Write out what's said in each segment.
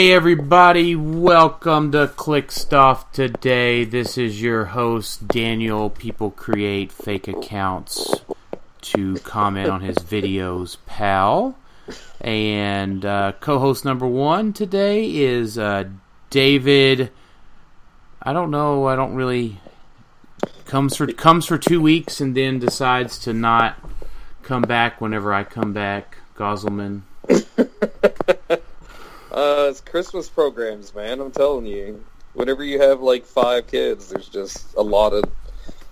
Hey everybody, welcome to Click Stuff today. This is your host Daniel. People create fake accounts to comment on his videos, pal. And uh, co-host number one today is uh, David. I don't know. I don't really comes for comes for two weeks and then decides to not come back whenever I come back. Gosselman. Uh, it's Christmas programs, man. I'm telling you. Whenever you have like five kids, there's just a lot of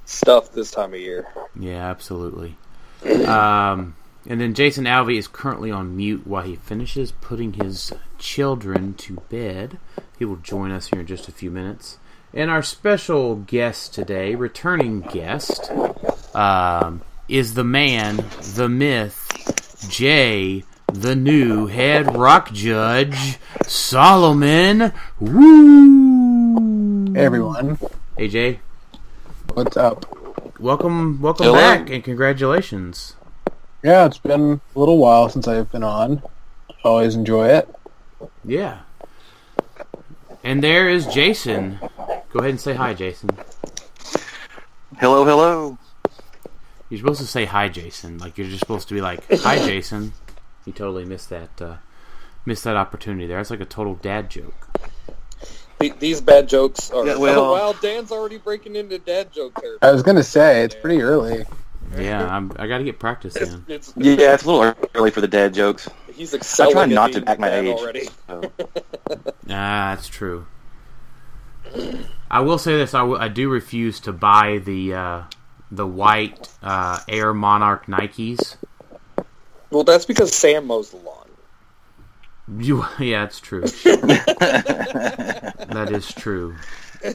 stuff this time of year. Yeah, absolutely. Um, and then Jason Alvey is currently on mute while he finishes putting his children to bed. He will join us here in just a few minutes. And our special guest today, returning guest, um, is the man, the myth, Jay, the new head ROC judge, Solomon. Woo! Hey everyone, AJ. What's up? welcome, welcome Hello. back, and congratulations. Yeah, it's been a little while since I've been on. Always enjoy it. Yeah. And there is Jason. Go ahead and say hi, Jason. Hello, hello. You're supposed to say hi, Jason. Like you're just supposed to be like, "Hi, Jason." You totally missed that. Uh, missed that opportunity there. It's like a total dad joke. These bad jokes are. Yeah, well- oh, wow, Dan's already breaking into dad joke territory. I was gonna say it's pretty early. Yeah, I'm, I got to get practice in. it's, Yeah, it's a little early for the dad jokes. he's excelling. I try at not to being act my age. already. So. Ah, that's true. I will say this: I, w- I do refuse to buy the uh, the white uh, Air Monarch Nikes. Well, that's because Sam mows the lawn. You, yeah, it's true. that is true.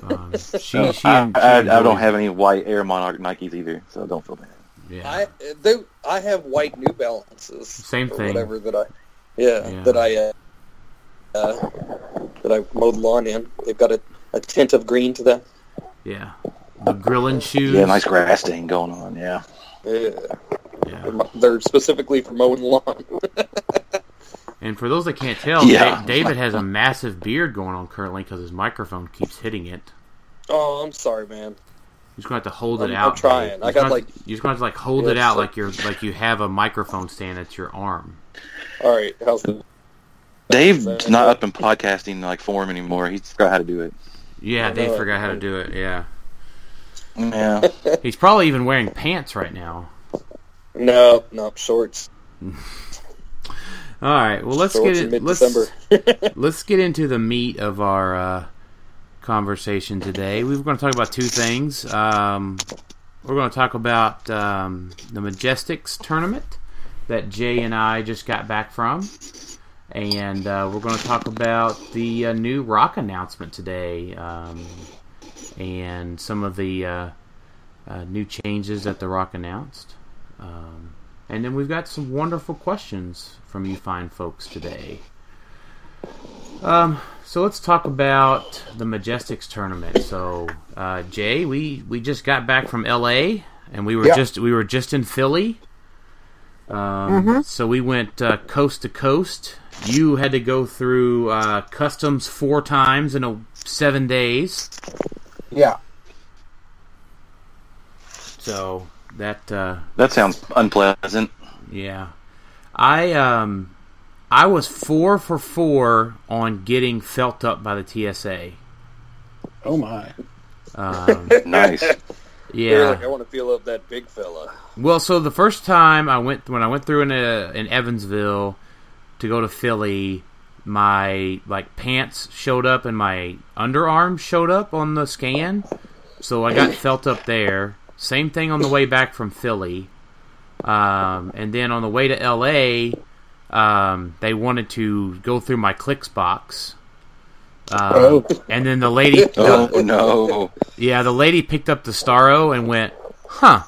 Um, she, she, I, she I, I don't have any white Air Monarch Nikes either, so don't feel bad. Yeah. I they, I have white New Balances. Same or thing. Whatever that I. Yeah, Yeah. that I. Uh, uh, that I mowed the lawn in. They've got a, a tint of green to them. Yeah. The grilling shoes. Yeah, nice grass stain going on. Yeah. Yeah. Yeah. They're specifically for mowing the lawn. And for those that can't tell, Yeah. Da- David has a massive beard going on currently because his microphone keeps hitting it. oh, I'm sorry, man. You're just going to have to hold it I'm- out. I'm trying. I You're got, just gonna- like- You're just going to like hold Yeah, it out it's like you're like you have a microphone stand at your arm. All right, how's it? Dave's not up in podcasting like form anymore. He forgot how to do it. Yeah, I Dave forgot how to do it. Yeah. Yeah. He's probably even wearing pants right now. No, no, shorts. All right. Well, let's shorts get in it. Let's let's get into the meat of our uh, conversation today. We're going to talk about two things. Um, we're going to talk about um, the Majestics tournament that Jay and I just got back from, and uh, we're going to talk about the uh, new ROC announcement today um, and some of the uh, uh, new changes that the ROC announced. Um, and then we've got some wonderful questions from you fine folks today. Um, so let's talk about the Majestics tournament. So, uh, Jay, we, we just got back from L.A. and we were Yeah. just we were just in Philly. Um, So we went uh, coast to coast. You had to go through uh, customs four times in a seven days. Yeah, So that uh, That sounds unpleasant. Yeah. I um I was 4 for 4 on getting felt up by the TSA. oh my. Um, Nice. You're like, I want to feel up that big fella. Well, so the first time I went when I went through in uh in Evansville to go to Philly, my like pants showed up and my underarms showed up on the scan, so I got felt up there. Same thing on the way back from Philly, um, and then on the way to L.A., um, they wanted to go through my Clix box. Um, Oh. and then the lady, Oh no! yeah, the lady picked up the Starro and went, "Huh,"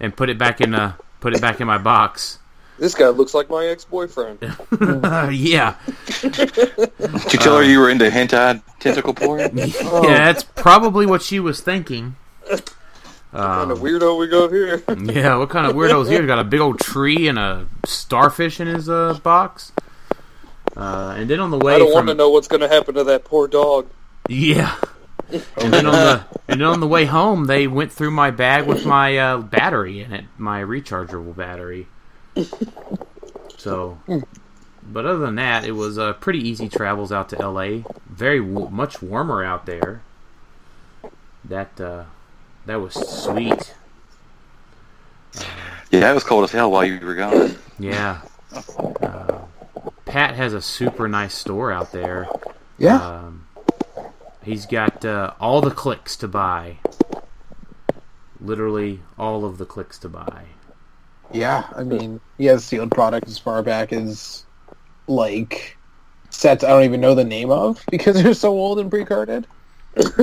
and put it back in a put it back in my box. This guy looks like my ex-boyfriend. yeah, Did you tell her you were into hentai tentacle porn? yeah, that's probably what she was thinking. Kind of weirdo we got here. Yeah, what kind of weirdos here? He's Got a big old tree and a starfish in his uh, box. Uh, and then on the way I don't from want to know what's going to happen to that poor dog. yeah, and then on the and then on the way home, they went through my bag with my uh, battery in it, my rechargeable battery. So, but other than that, it was uh, pretty easy travels out to L.A. Very w- much warmer out there. That uh, that was sweet. Yeah, it was cold as hell while you were gone. Yeah. Uh, Pat has a super nice store out there. Yeah. Um, he's got uh, all the Clix to buy. Literally all of the Clix to buy. Yeah, I mean, he has sealed product as far back as like sets I don't even know the name of because they're so old and pre-carded.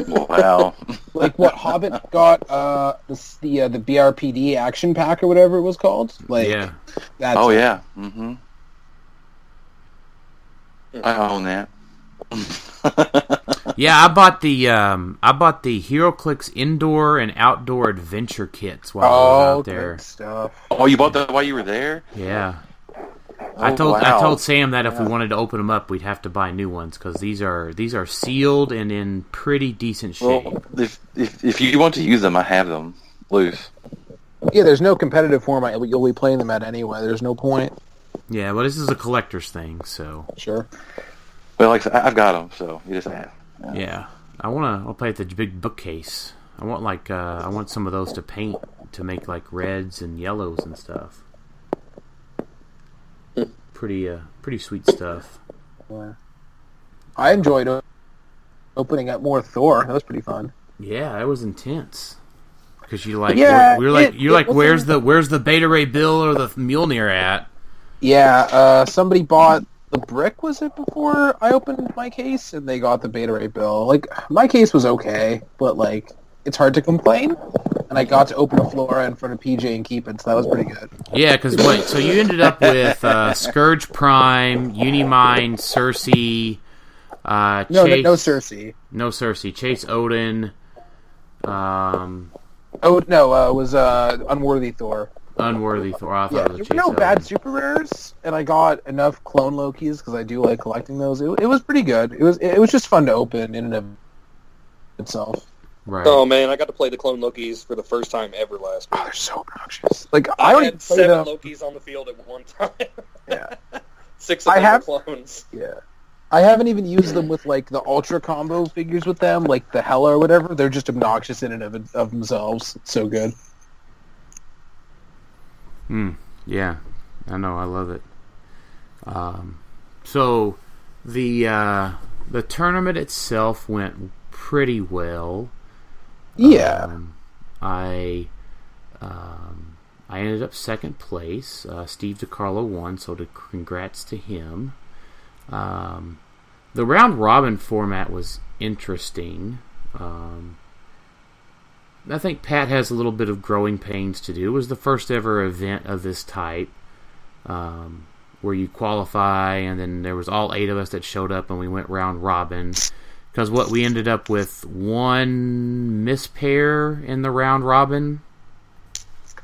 Wow. Like what Hobbit got uh the the, uh, the BPRD action pack or whatever it was called. Like Yeah. that's Oh yeah. Mm-hmm. I own that. Yeah, I bought the um, I bought the HeroClix indoor and outdoor adventure kits while I was Oh, out there. good stuff. Oh, you bought that while you were there? Yeah. I Oh, told I told Sam that if we wanted to open them up, we'd have to buy new ones because these are these are sealed and in pretty decent shape. Well, if, if if you want to use them, I have them loose. Yeah, there's no competitive format you'll be playing them at anyway. There's no point. Yeah, well, this is a collector's thing, so Sure. Well, like I said, I- I've got them, so you just ask. yeah. I wanna I'll play at the big bookcase. I want like uh, I want some of those to paint to make like reds and yellows and stuff. Pretty uh pretty sweet stuff. Yeah. I enjoyed opening up more Thor. That was pretty fun. Yeah, that was intense. Because you like, Yeah, we're, we're like, it- you're it like, where's the, where's the Beta Ray Bill or the Mjolnir at? Yeah, uh, somebody bought the brick. Was it before I opened my case, and they got the Beta Ray bill? Like my case was okay, but like it's hard to complain. And I got to open a Flora in front of PJ and keep it, so that was pretty good. Yeah, because wait, so you ended up with uh, Scourge Prime, Unimind, Cersei, uh, No, no, Chase, no Cersei. no Cersei, Chase Odin, um, Oh no, uh, it was uh, unworthy Thor. Unworthy Thor. I thought Yeah, it was there Chase were no Odin. bad super rares, and I got enough clone Lokis because I do like collecting those. It, it was pretty good. It was it was just fun to open in and of itself. Right. Oh man, I got to play the clone Lokis for the first time ever last Oh, they're so obnoxious. Like I I, don't had seven them. Lokis on the field at one time. Yeah. Six of I have- clones. Yeah. I haven't even used them with like the ultra combo figures with them, like the Hela or whatever. They're just obnoxious in and of, of themselves. It's so good. Hmm. Yeah, I know. I love it. Um, so the uh, the tournament itself went pretty well. Yeah. Um, I um, I ended up second place. Uh, Steve DiCarlo won, so to congrats to him. Um, the round robin format was interesting. Um, I think Pat has a little bit of growing pains to do. It was the first ever event of this type, um, where you qualify, and then there was all eight of us that showed up, and we went round robin. Because what we ended up with one mispair in the round robin.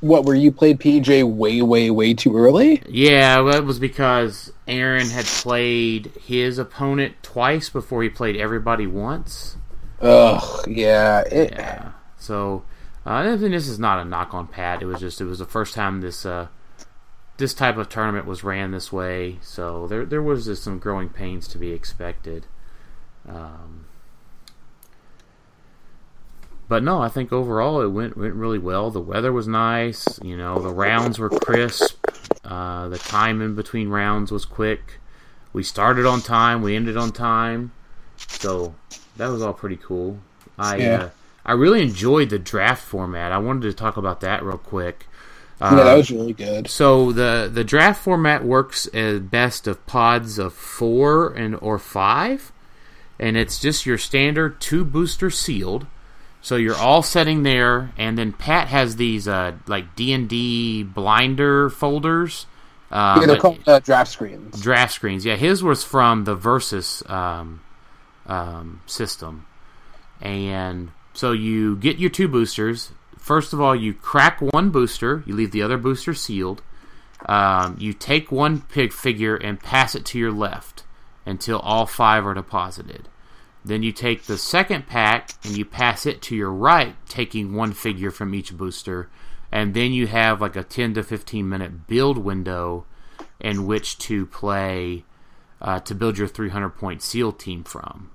What where you played PJ way, way, way too early? Yeah, well, it was because Aaron had played his opponent twice before he played everybody once. Ugh, yeah. It, Yeah. So, uh, I think this is not a knock on Pat. It was just it was the first time this uh, this type of tournament was ran this way. So there there was just some growing pains to be expected. Um, but no, I think overall it went went really well. The weather was nice. You know, the rounds were crisp. Uh, the time in between rounds was quick. we started on time, we ended on time, so that was all pretty cool. I Yeah. uh, I really enjoyed the draft format. I wanted to talk about that real quick. yeah, that Um, was really good. so the the draft format works as best of pods of four and or five, and it's just your standard two booster sealed. So you're all sitting there, and then Pat has these uh, like D and D blinder folders. Uh, yeah, they're called uh, draft screens. draft screens. Yeah, his was from the Versus um, um, system, and so you get your two boosters. First of all, you crack one booster. You leave the other booster sealed. Um, you take one pig figure and pass it to your left until all five are deposited. Then you take the second pack and you pass it to your right, taking one figure from each booster. And then you have like a 10 to 15 minute build window in which to play uh, to build your 300 point seal team from.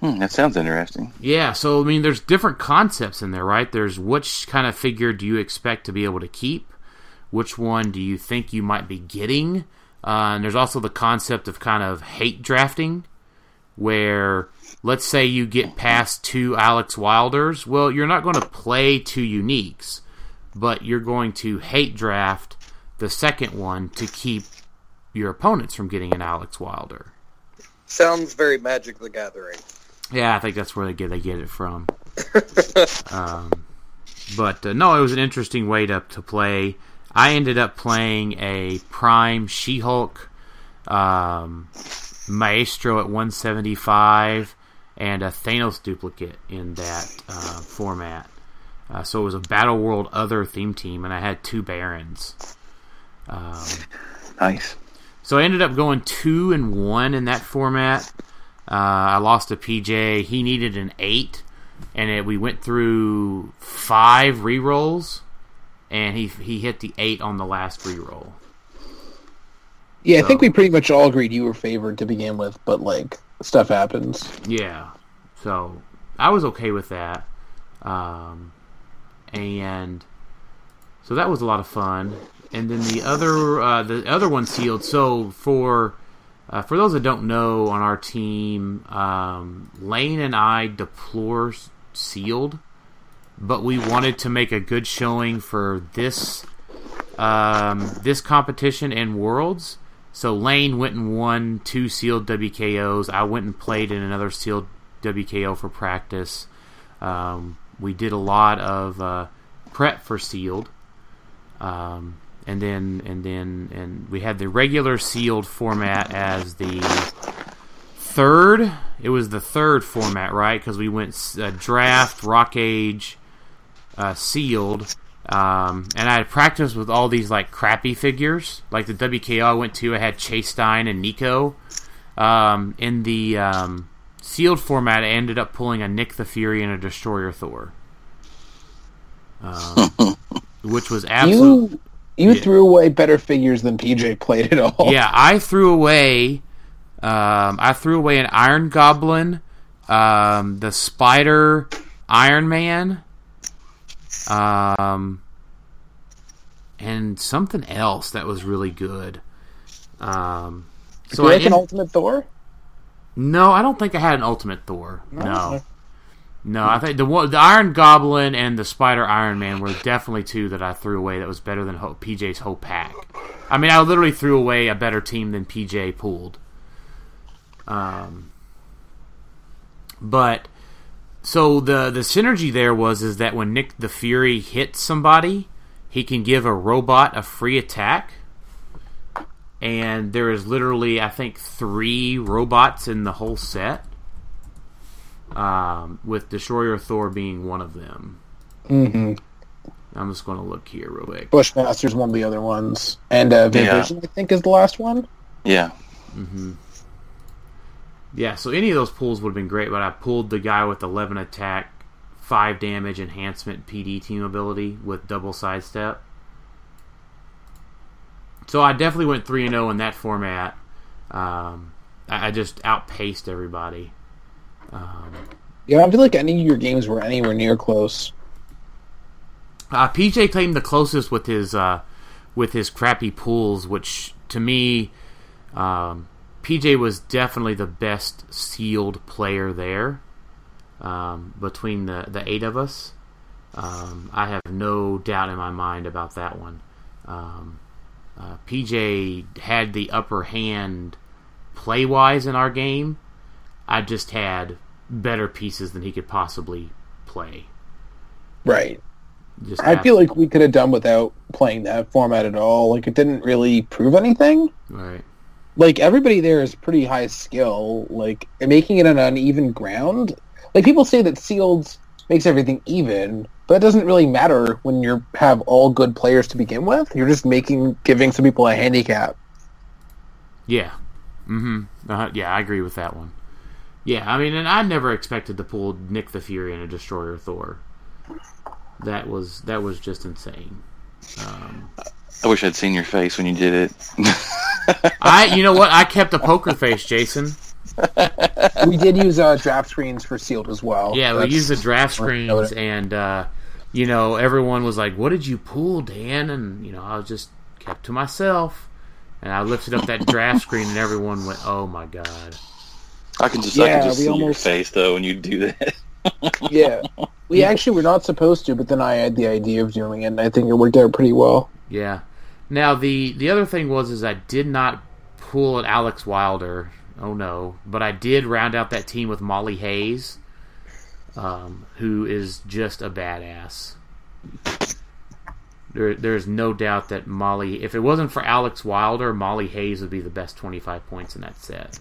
Hmm, that sounds interesting. Yeah, so I mean, there's different concepts in there, right? There's which kind of figure do you expect to be able to keep? Which one do you think you might be getting? Uh, and there's also the concept of kind of hate drafting, where let's say you get past two Alex Wilders. Well, you're not going to play two uniques, but you're going to hate draft the second one to keep your opponents from getting an Alex Wilder. Sounds very Magic the Gathering. Yeah, I think that's where they get they get it from. um, but uh, no, it was an interesting way to to play. I ended up playing a Prime She-Hulk um, Maestro at 175 and a Thanos duplicate in that uh, format. Uh, so it was a Battle World Other theme team, and I had two Barons. Um, Nice. so I ended up going two and one in that format. Uh, I lost a PJ. He needed an eight, and it, we went through five rerolls, and he he hit the eight on the last reroll. Yeah, I think we pretty much all agreed you were favored to begin with, but like stuff happens. Yeah, so I was okay with that, um, and so that was a lot of fun. And then the other uh, the other one sealed. So for uh, for those that don't know, on our team, um, Lane and I deplore sealed, but we wanted to make a good showing for this um, this competition and Worlds. So Lane went and won two sealed WKOs. I went and played in another sealed WKO for practice. Um, we did a lot of uh, prep for sealed, um, and then and then and we had the regular sealed format as the third. It was the third format, right? Because we went uh, draft, rock age, uh, sealed. Um, and I had practiced with all these like crappy figures, like the WKO I went to. I had Chase Stein and Nico. Um, in the um, sealed format, I ended up pulling a Nick the Fury and a Destroyer Thor, um, which was absolute. You you Yeah. threw away better figures than PJ played at all. Yeah, I threw away. Um, I threw away an Iron Goblin, um, the Spider Iron Man, um, and something else that was really good. Um, So so you I like an Ultimate Thor? no, I don't think I had an Ultimate Thor. No, okay. no, I think the one, the Iron Goblin and the Spider Iron Man were definitely two that I threw away. That was better than PJ's whole pack. I mean, I literally threw away a better team than PJ pulled. Um, but so the the synergy there was is that when Nick the Fury hits somebody, he can give a robot a free attack. And there is literally, I think, three robots in the whole set. Um, with Destroyer Thor being one of them. Mm-hmm. I'm just going to look here real quick. Bushmaster's one of the other ones, and uh, Yeah. Vision I think is the last one. Yeah. Yeah, so any of those pulls would have been great, but I pulled the guy with 11 attack, 5 damage enhancement PD team ability with double sidestep. So I definitely went 3 0 in that format. Um, I, I just outpaced everybody. Um, Yeah, I don't feel like any of your games were anywhere near close. Uh, PJ claimed the closest with his uh, with his crappy pools, which to me, Um, PJ was definitely the best sealed player there um, between the, the eight of us. Um, I have no doubt in my mind about that one. Um, uh, PJ had the upper hand play wise in our game. I just had better pieces than he could possibly play. Right. Just I feel like we could have done without playing that format at all. Like it didn't really prove anything. right. Like everybody there is pretty high skill. Like making it an uneven ground. Like people say that sealed makes everything even, but it doesn't really matter when you have all good players to begin with. You're just making giving some people a handicap. Yeah. Mm-hmm. Uh, yeah, I agree with that one. Yeah, I mean, and I never expected to pull Nick the Fury and a Destroyer Thor. That was that was just insane. Um, I wish I'd seen your face when you did it. I, you know what? I kept a poker face, Jason. we did use uh, draft screens for sealed as well. Yeah, we used the draft Right, screens, and uh, you know, everyone was like, "What did you pull, Dan?" And you know, I was just kept to myself, and I lifted up that draft screen, and everyone went, "Oh my god!" I can just I Yeah, can just see almost- your face though when you do that. Yeah. We actually were not supposed to, but then I had the idea of doing it, and I think it worked out pretty well. Yeah. Now the the other thing was is I did not pull an Alex Wilder. Oh no! But I did round out that team with Molly Hayes, um, who is just a badass. There, there's no doubt that Molly. If it wasn't for Alex Wilder, Molly Hayes would be the best 25 points in that set.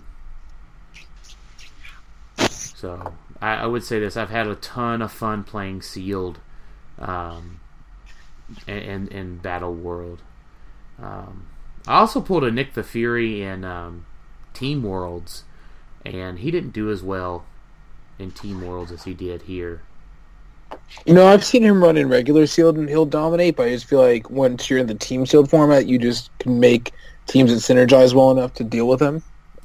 So I, I would say this: I've had a ton of fun playing sealed. Um, in, in Battle World. Um, I also pulled a Nick the Fury in um, Team Worlds, and he didn't do as well in Team Worlds as he did here. You know, I've seen him run in regular sealed, and he'll dominate. But I just feel like once you're in the team sealed format, you just can make teams that synergize well enough to deal with him.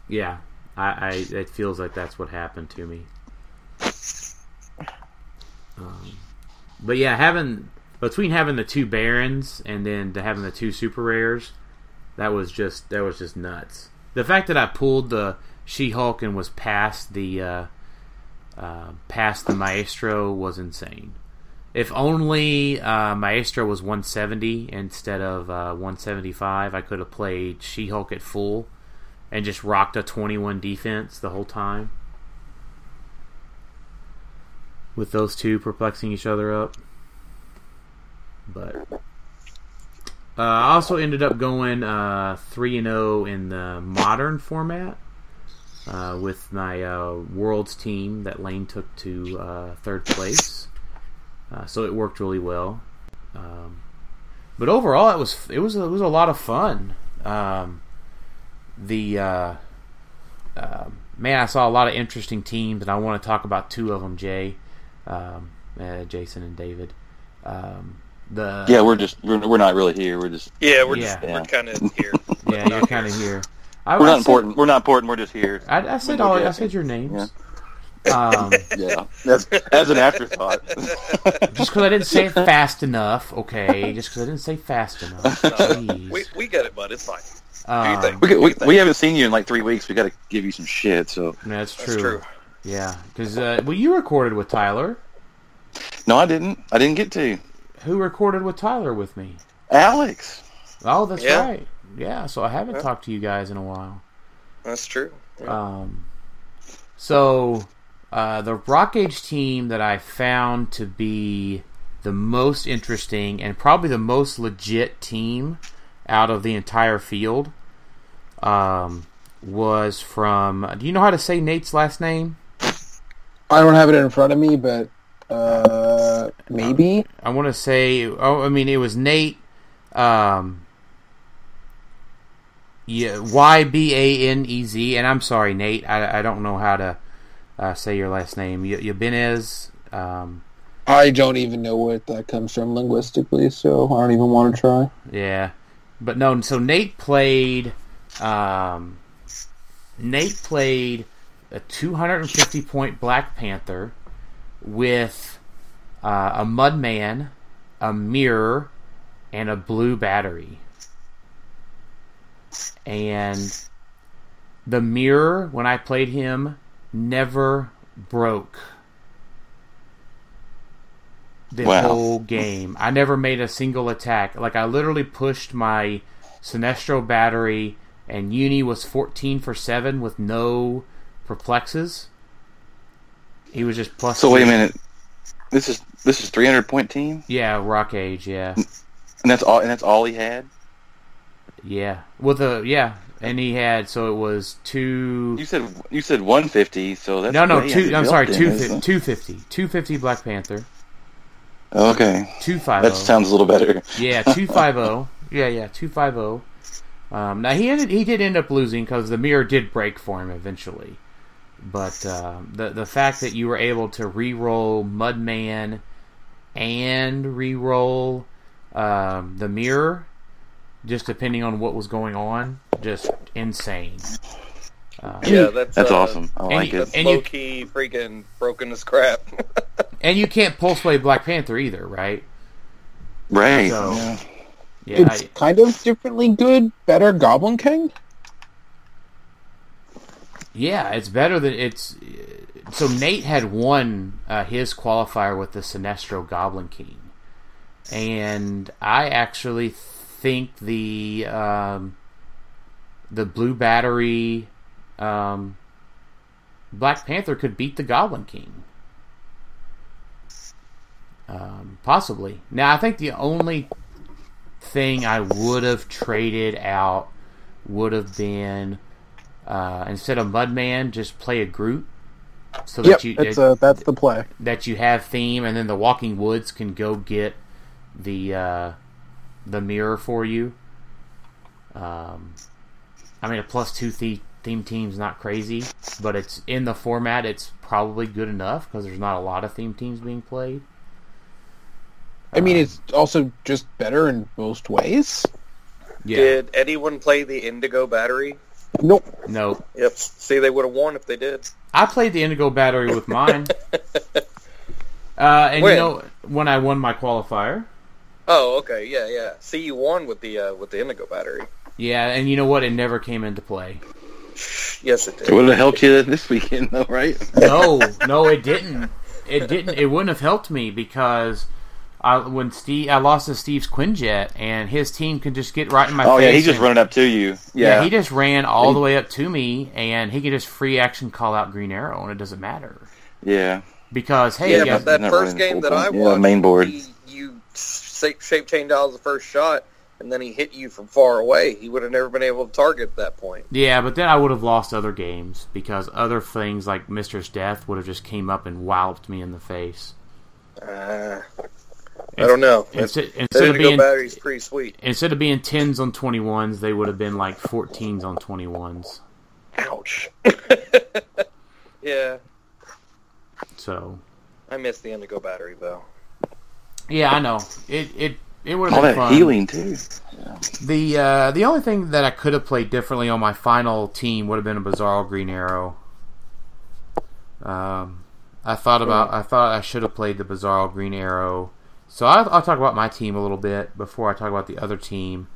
Yeah, I, I it feels like that's what happened to me. Um, but yeah, having between having the two barons and then to having the two super rares, that was just that was just nuts. The fact that I pulled the She Hulk and was past the uh, uh, past the Maestro was insane. If only uh, Maestro was 170 instead of uh, 175, I could have played She Hulk at full and just rocked a 21 defense the whole time. With those two perplexing each other up. But uh, I also ended up going uh, 3 and 0 in the modern format uh, with my uh, Worlds team that Lane took to third place. So it worked really well. Um, but overall, it was it was it was a lot of fun. Um, the uh, uh, man, I saw a lot of interesting teams, and I want to talk about two of them, Jay, um, uh, Jason, and David. Um, the yeah, we're just we're, we're not really here. We're just Yeah, we're Yeah. just we're kind of here. yeah, you're kind of here. I, we're I not said- important. We're not important. We're just here. I, I said Window all. I said your names. Um, Yeah, that's as an afterthought. just because I didn't say it fast enough, okay? Just because I didn't say fast enough. Jeez. We we get it, bud. It's fine. Um, we, we we haven't seen you in like three weeks. We got to give you some shit. So That's true. That's true. Yeah, because uh, well, you recorded with Tyler. no, I didn't. I didn't get to. Who recorded with Tyler with me? Alex. Oh, that's Yeah. right. Yeah, so I haven't Yeah. talked to you guys in a while. That's true. Um, so uh, the Rock Age team that I found to be the most interesting and probably the most legit team out of the entire field um, was from. Do you know how to say Nate's last name? I don't have it in front of me, but uh, maybe. I want to say. Oh, I mean, it was Nate. Um, yeah, Y B A N E Z, and I'm sorry, Nate. I, I don't know how to uh, say your last name. Y- Yabenez. Um, I don't even know what that comes from linguistically, so I don't even want to try. yeah, but no. So Nate played. Um, Nate played a 250 point Black Panther with uh, a Mudman, a mirror, and a blue battery. And the mirror when I played him never broke the Wow. whole game. I never made a single attack. Like I literally pushed my Sinestro battery, and Uni was fourteen for seven with no perplexes. He was just plus. So wait a minute. This is this is 300 point team, Yeah, Rock Age. Yeah, and that's all. And that's all he had. yeah. With a yeah, and he had so it was two. You said you said 150. So that's no, no, two. I'm sorry, two isn't 250. 250 Black Panther. Okay, 250. that sounds a little better. Yeah, two five zero. Yeah, yeah, two five zero. Um, now he ended, he did end up losing because the mirror did break for him eventually, but um, the the fact that you were able to re-roll Mudman and re-roll um, the mirror, just depending on what was going on, just insane. Um, Yeah, that's That's uh, awesome. I and like you- it. And low key freaking broken as crap. and you can't pulse play Black Panther either, right? Right. so- yeah. Yeah, it's I- kind of differently good, better Goblin King. Yeah, it's better than it's. So Nate had won uh, his qualifier with the Sinestro Goblin King, and I actually think the um, the Blue Battery um, Black Panther could beat the Goblin King. Um, possibly. Now, I think the only thing I would have traded out would have been uh, instead of Mudman, just play a Groot, so that Yep, you that's that, uh, that's the play. that you have theme, and then the Walking Woods can go get the uh, the mirror for you. Um, I mean, a plus two the- theme team's not crazy, but it's in the format. It's probably good enough because there's not a lot of theme teams being played. I mean, Um, it's also just better in most ways. Yeah, Did anyone play the Indigo Battery? Nope. no, Yep. See, they would have won if they did. I played the Indigo Battery with mine. Uh, and When? you know when I won my qualifier, Oh, okay, yeah, yeah. See, you won with the uh, with the Indigo Battery. yeah, and you know what? It never came into play. Yes, it did. It did. would have helped you this weekend, though, right? No, no, it didn't. It didn't. It wouldn't have helped me because I when Steve I lost to Steve's Quinjet and his team could just get right in my face. Oh face. yeah, he's just and- running up to you. Yeah. Yeah. he just ran all the way up to me, and he could just free action call out Green Arrow, and it doesn't matter yeah. because hey, yeah, you but that first running game that I time. Yeah, main board. he, you shape, shape chained out the first shot, and then he hit you from far away. He would have never been able to target at that point. yeah, but then I would have lost other games because other things like Mistress Death would have just came up and walloped me in the face. Uh, I don't know. That's, Instead, that instead of being Battery's pretty sweet. instead of being tens on twenty ones, they would have been like fourteens on twenty ones. Ouch. yeah, So I miss the Indigo Battery though. yeah, I know it. It it would have All been that fun. healing too. The uh, the only thing that I could have played differently on my final team would have been a Bizarro Green Arrow. Um, I thought about I thought I should have played the Bizarro Green Arrow. So I'll, I'll talk about my team a little bit before I talk about the other team.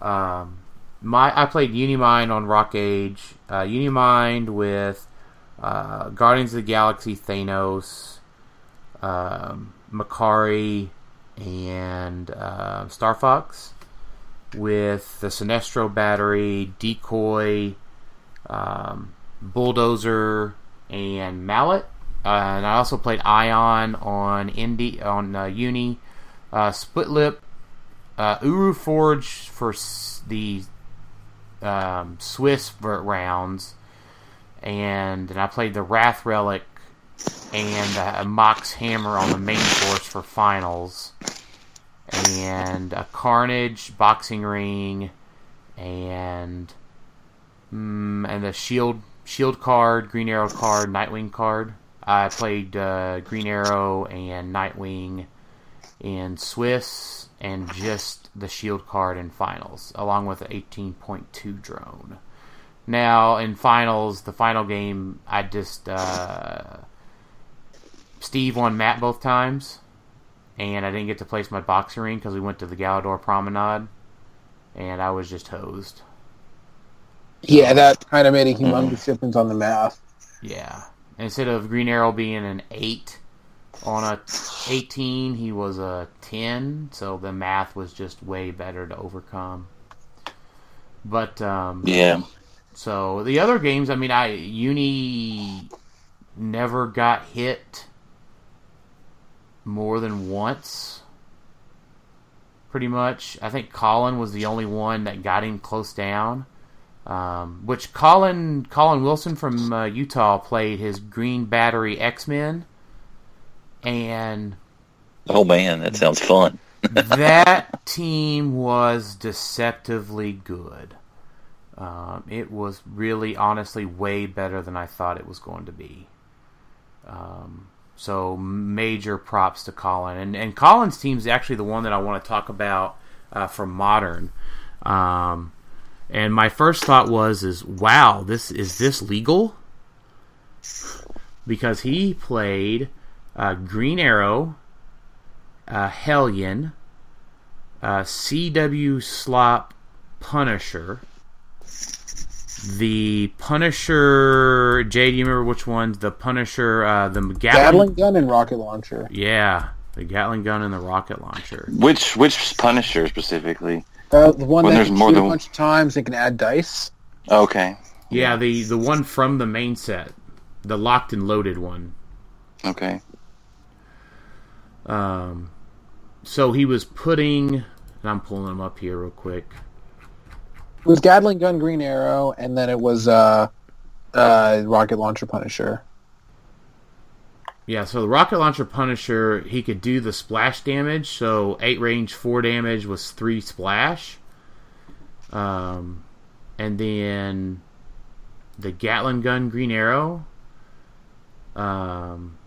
Um, my I played Unimind on Rock Age. Uh, Unimind with uh, Guardians of the Galaxy Thanos, um, Makkari, and uh, Star Fox with the Sinestro battery, decoy, um, bulldozer, and mallet. Uh, and I also played Ion on Indy on uh, Uni, uh, Split Lip, Uru Forge for s- the um, Swiss rounds, and, I played the Wrath Relic and uh, Mox Hammer on the main force for finals and a Carnage boxing ring, and mm, and the Shield Shield card, Green Arrow card, Nightwing card. I played uh, Green Arrow and Nightwing in Swiss, and just the Shield card in finals, along with an 18.2 drone. Now in finals, the final game, I just uh, Steve won Matt both times and I didn't get to place my boxing ring because we went to the Galador Promenade, and I was just hosed. Yeah, that kind of made a humongous difference on the math. Yeah. Instead of Green Arrow being an 8 on a 18, he was a 10, so the math was just way better to overcome. But um Yeah. so the other games, I mean, I Uni never got hit more than once. Pretty much, I think Colin was the only one that got him close down. Um, which Colin Colin Wilson from uh, Utah played his Green Battery X Men, and Oh man, that sounds fun. that team was deceptively good. Um, it was really, honestly, way better than I thought it was going to be. Um, so major props to Colin, and and Colin's team is actually the one that I want to talk about uh, for modern. Um, and my first thought was, is wow, this is this legal? Because he played uh, Green Arrow, uh, Hellion, uh, CW Slop Punisher, the Punisher. Jay, do you remember which ones? The Punisher, uh, the Gatling. Gatling gun and rocket launcher. Yeah, the Gatling gun and the rocket launcher. Which which Punisher specifically? Uh, the one When that there's can more shoot than- a bunch of times and can add dice. Okay. Yeah, the the one from the main set, the locked and loaded one. Okay. Um, so he was putting. and I'm pulling them up here real quick. It was Gatling gun, Green Arrow, and then it was uh, uh, rocket launcher Punisher. Yeah, so the rocket launcher Punisher, he could do the splash damage. So eight range, four damage was three splash. Um, and then the Gatling gun Green Arrow, um,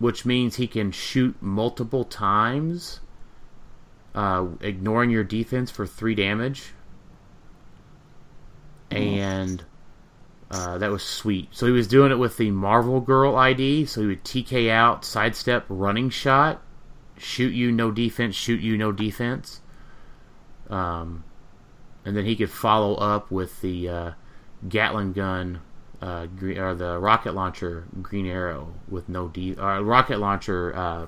which means he can shoot multiple times, uh, ignoring your defense for three damage. And uh, that was sweet. So he was doing it with the Marvel Girl ID. So he would TK out, sidestep, running shot, shoot you, no defense, shoot you, no defense. Um, and then he could follow up with the uh, Gatling gun, uh, green, or the rocket launcher Green Arrow with no de- or rocket launcher uh,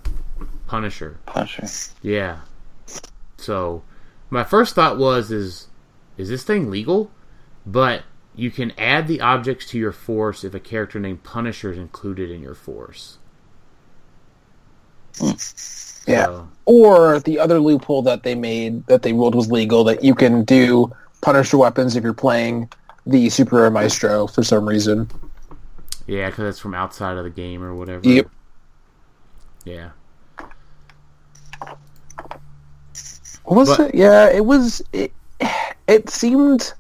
Punisher. Punisher. Yeah. So my first thought was is is this thing legal? But you can add the objects to your force if a character named Punisher is included in your force. Hmm. Yeah. So, Or the other loophole that they made that they ruled was legal that you can do Punisher weapons if you're playing the Super Maestro for some reason. yeah, because it's from outside of the game or whatever. Yep. Yeah. What was But- it? Yeah, it was. It, it seemed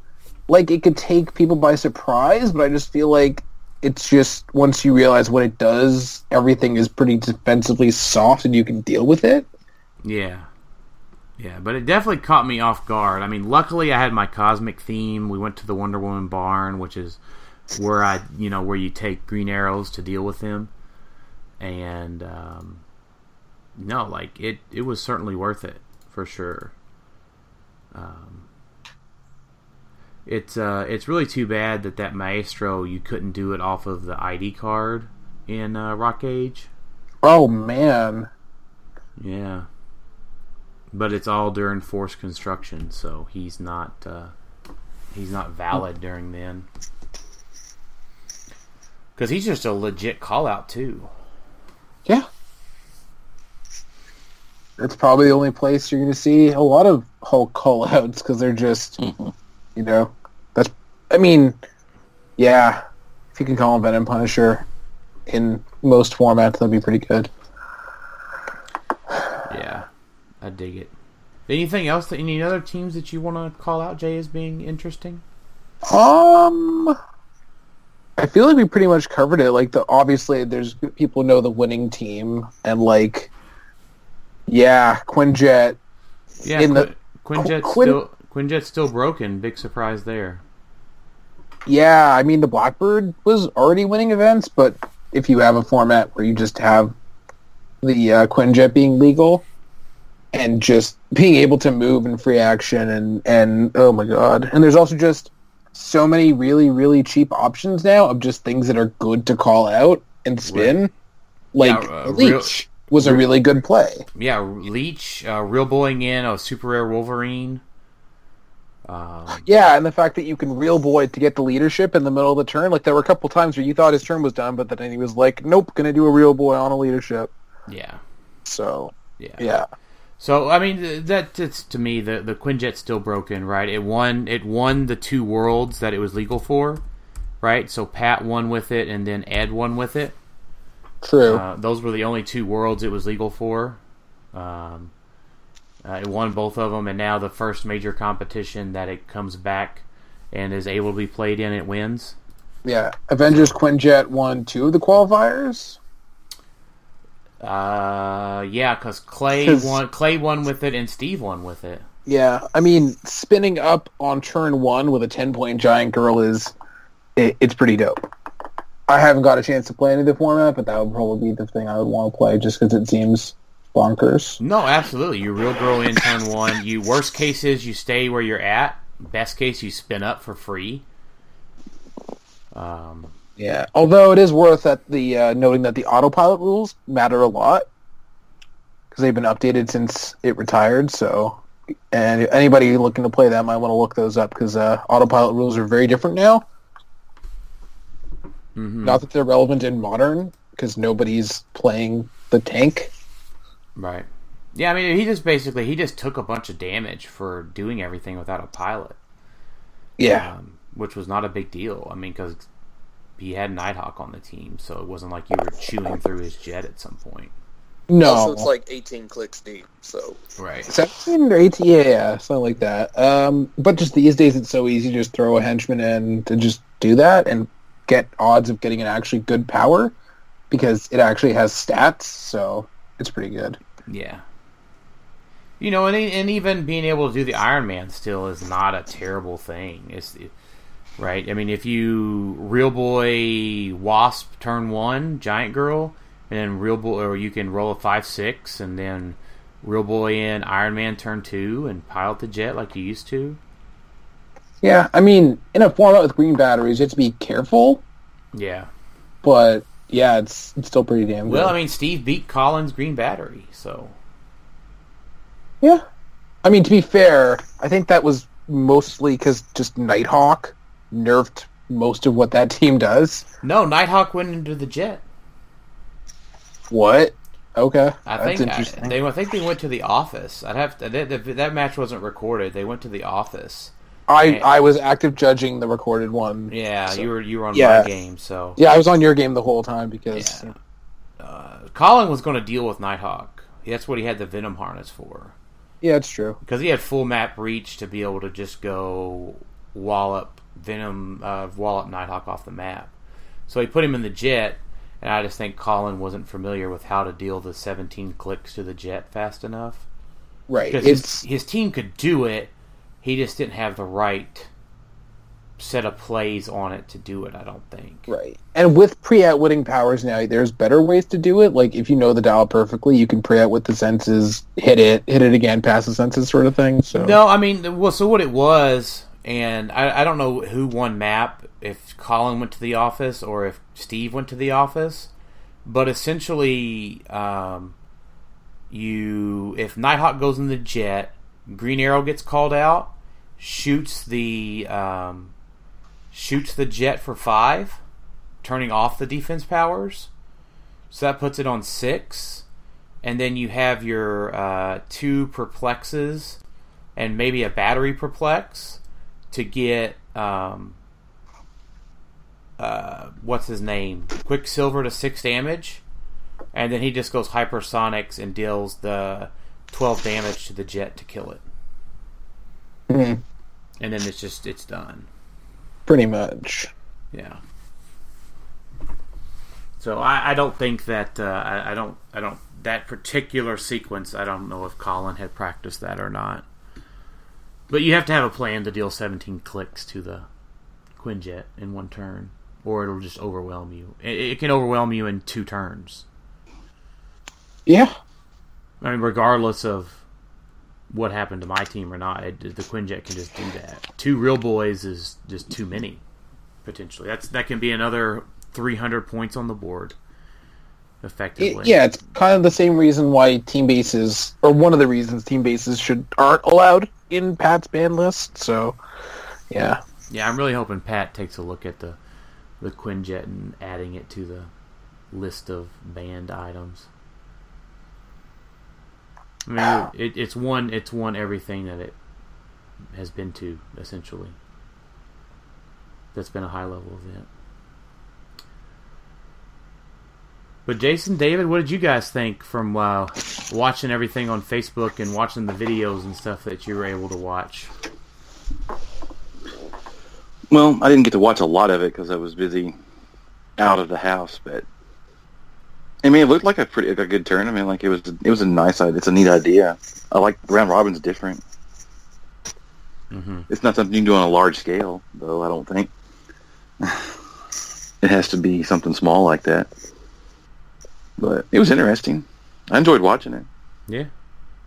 like it could take people by surprise, but I just feel like it's just once you realize what it does, everything is pretty defensively soft, and you can deal with it. Yeah. Yeah, but it definitely caught me off guard. I mean, luckily I had my cosmic theme. We went to the Wonder Woman barn, which is where I, you know, where you take green arrows to deal with them. And um, no, like it it was certainly worth it for sure. Um it's uh it's really too bad that that maestro you couldn't do it off of the ID card in uh, Rock Age. Oh man, Yeah. But it's all during forced construction, so he's not uh, he's not valid during then. Because he's just a legit call out too. yeah, it's probably the only place you're going to see a lot of Hulk callouts because they're just, you know, that's. I mean, yeah, if you can call him Venom Punisher in most formats, that'd be pretty good. Yeah, I dig it. Anything else? That, any other teams that you want to call out, Jay, as being interesting? Um, I feel like we pretty much covered it. Like the obviously, there's people know the winning team, and like, yeah, Quinjet. Yeah, In the- Quin- Quinjet's Quin- still Quinjet's still broken. Big surprise there. Yeah, I mean the Blackbird was already winning events, but if you have a format where you just have the uh, Quinjet being legal and just being able to move in free action and and oh my god, and there's also just so many really really cheap options now of just things that are good to call out and spin. Like Yeah, uh, real- Leech was a really good play. Yeah, Leech, uh, real boying in a super rare Wolverine. Um, Yeah, and the fact that you can real boy to get the leadership in the middle of the turn, like there were a couple times where you thought his turn was done, but then he was like, "Nope, gonna do a real boy on a leadership." yeah, So yeah, yeah, So I mean, that that's to me the the Quinjet's still broken, right? It won it won the two worlds that it was legal for, right? So Pat won with it, and then Ed won with it. true. Uh, those were the only two worlds it was legal for. Um, uh, it won both of them, and now the first major competition that it comes back and is able to be played in, it wins. yeah, Avengers Quinjet won two of the qualifiers. Uh, yeah, because Clay 'Cause- won. Clay won with it, and Steve won with it. Yeah, I mean, spinning up on turn one with a ten point giant girl is it, it's pretty dope. I haven't got a chance to play any of the format, but that would probably be the thing I would want to play just because it seems bonkers. No, absolutely. You real girl in turn one. You worst case is you stay where you're at. Best case you spin up for free. Um, Yeah, although it is worth that the uh, noting that the autopilot rules matter a lot because they've been updated since it retired. So, and anybody looking to play that might want to look those up because uh, autopilot rules are very different now. mhm. Not that they're relevant in modern because nobody's playing the tank. Right. Yeah, I mean, he just basically he just took a bunch of damage for doing everything without a pilot, Yeah, um, which was not a big deal. I mean, because he had Nighthawk on the team, so it wasn't like you were chewing through his jet at some point. no, Also, it's like 18 clicks deep, so Right. seventeen or eighteen, yeah, yeah, something like that. Um, but just these days, it's so easy to just throw a henchman in to just do that and get odds of getting an actually good power because it actually has stats, so it's pretty good. Yeah. You know, and and even being able to do the Iron Man still is not a terrible thing. It's right. I mean, if you real boy Wasp turn one, Giant Girl, and then real boy, or you can roll a five six, and then real boy in Iron Man turn two, and pilot the jet like you used to. Yeah, I mean, in a format with green batteries, you have to be careful, Yeah. but yeah, it's it's still pretty damn good. Well, I mean, Steve beat Colin's Green Battery, so yeah, I mean to be fair, I think that was mostly because just Nighthawk nerfed most of what that team does. no, Nighthawk went into the jet. What? Okay, I that's think uh, I, they. I think they went to the office. I'd have to. That, that, that match wasn't recorded. They went to the office. I I was active judging the recorded one. Yeah, So- you were you were on Yeah. my game. So Yeah, I was on your game the whole time because Yeah. uh, Colin was going to deal with Nighthawk. That's what he had the Venom harness for. yeah, it's true. Because he had full map reach to be able to just go wallop Venom, uh, wallop Nighthawk off the map. So he put him in the jet, and I just think Colin wasn't familiar with how to deal the 17 clicks to the jet fast enough. Right. because his, his team could do it. He just didn't have the right set of plays on it to do it. I don't think. right. And with pre-outwitting powers now, there's better ways to do it. Like if you know the dial perfectly, you can pre-outwit the senses, hit it, hit it again, pass the senses, sort of thing. So No, I mean, well, so what it was, and I, I don't know who won map. If Colin went to the office or if Steve went to the office, but essentially, um, you if Nighthawk goes in the jet, Green Arrow gets called out, shoots the um, shoots the jet for five, turning off the defense powers. So that puts it on six, and then you have your uh, two perplexes and maybe a battery perplex to get um, uh, what's his name? Quicksilver to six damage, and then he just goes hypersonics and deals the twelve damage to the jet to kill it, Mhm. and then it's just it's done. pretty much. Yeah. So I, I don't think that uh, I, I don't I don't that particular sequence. I don't know if Colin had practiced that or not. But you have to have a plan to deal 17 clicks to the Quinjet in one turn, or it'll just overwhelm you. It, it can overwhelm you in two turns. Yeah. I mean, regardless of what happened to my team or not. It, the Quinjet can just do that. Two real boys is just too many potentially. That's that can be another 300 points on the board effectively. It- yeah, it's kind of the same reason why team bases, or one of the reasons team bases should aren't allowed in Pat's ban list. So, yeah, Yeah, I'm really hoping Pat takes a look at the the Quinjet and adding it to the list of banned items. I mean, it, it's won it's won everything that it has been to essentially. That's been a high level event. But Jason, David, what did you guys think from uh, watching everything on Facebook and watching the videos and stuff that you were able to watch? Well, I didn't get to watch a lot of it because I was busy out of the house, but I mean, it looked like a pretty a good tournament. Like it was, it was a nice idea. It's a neat idea. I like round robin's different. hmm It's not something you can do on a large scale, though. I don't think it has to be something small like that. But it was interesting. I enjoyed watching it. Yeah,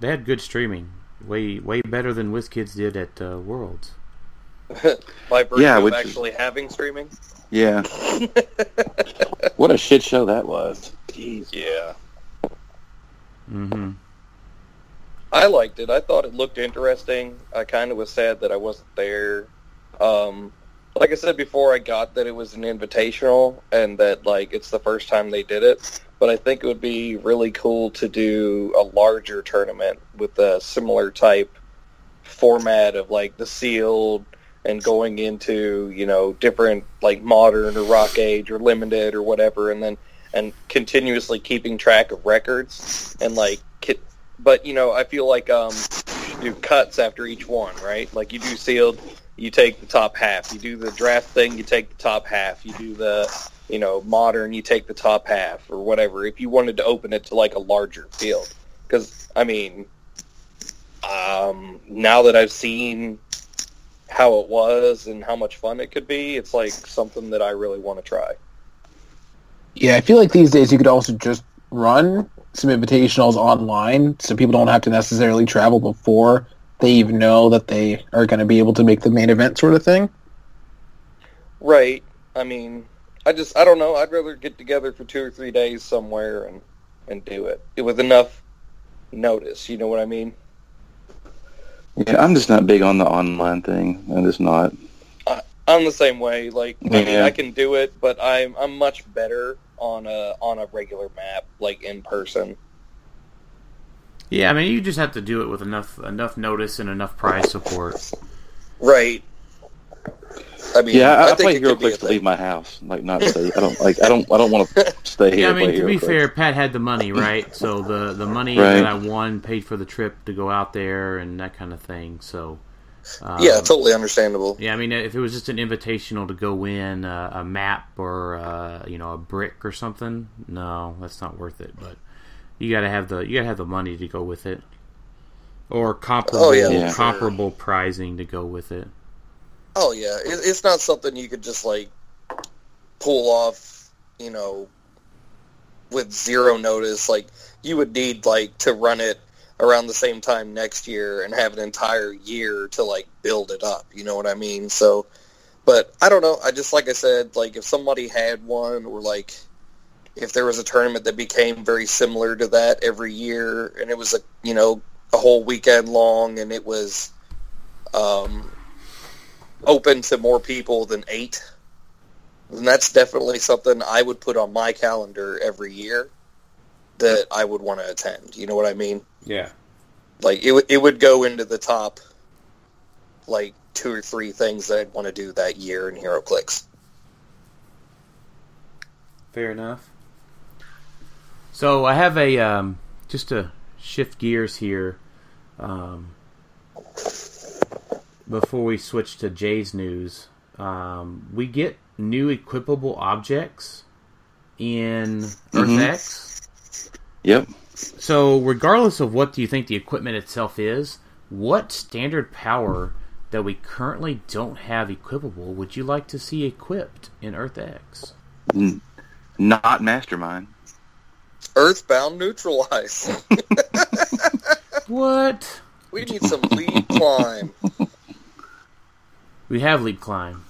they had good streaming. Way way better than WizKids did at uh, Worlds. By virtue Yeah, of which- actually having streaming. Yeah. what a shit show that was. Jeez. Yeah. Mm-hmm. I liked it. I thought it looked interesting. I kind of was sad that I wasn't there. Um, like I said before, I got that it was an invitational and that like it's the first time they did it. But I think it would be really cool to do a larger tournament with a similar type format of like the sealed and going into you know different like modern or rock age or limited or whatever, and then and continuously keeping track of records and like but you know, I feel like um, you do cuts after each one, right? Like you do sealed, you take the top half. You do the draft thing, you take the top half. You do the you know modern, you take the top half or whatever. If you wanted to open it to like a larger field, because I mean, um, now that I've seen how it was and how much fun it could be, it's like something that I really want to try. Yeah. I feel like these days you could also just run some invitationals online, so people don't have to necessarily travel before they even know that they are going to be able to make the main event, sort of thing. Right. I mean, I just I don't know. I'd rather get together for two or three days somewhere and and do it with enough notice. You know what I mean? Yeah, I'm just not big on the online thing. I'm just not. I'm the same way. Like I mean, I can do it, but I'm I'm much better on a on a regular map, like in person. Yeah, I mean, you just have to do it with enough enough notice and enough prize support. Right. I mean, Yeah, I, I, think play it Hero could be a Clicks to thing. leave my house, like not stay. I don't like. I don't. I don't want to stay here. Yeah, I mean, to be HeroClix. fair, Pat had the money, right? So the the money Right. that I won paid for the trip to go out there and that kind of thing. So um, Yeah, totally understandable. Yeah, I mean, if it was just an invitational to go win a, a map or uh, you know a brick or something, no, that's not worth it. But you got to have the you got to have the money to go with it, or comparable Oh, yeah, Yeah. comparable prizing to go with it. Oh yeah, it, it's not something you could just like pull off, you know, with zero notice. Like you would need like to run it around the same time next year and have an entire year to like build it up. You know what I mean? So, but I don't know. I just like I said, like if somebody had one or like if there was a tournament that became very similar to that every year and it was a you know a whole weekend long and it was um open to more people than eight, then that's definitely something I would put on my calendar every year that I would want to attend. You know what I mean? Yeah. Like it, would it would go into the top, like two or three things that I'd want to do that year in HeroClix. Fair enough. So I have a um, just to shift gears here. Um, before we switch to Jay's news, um, we get new equipable objects in Earth Mhm. X. Yep. So, regardless of what do you think the equipment itself is, what standard power that we currently don't have equipable would you like to see equipped in Earth X? N- not Mastermind. Earthbound neutralize. What? We need some leap climb. We have leap climb.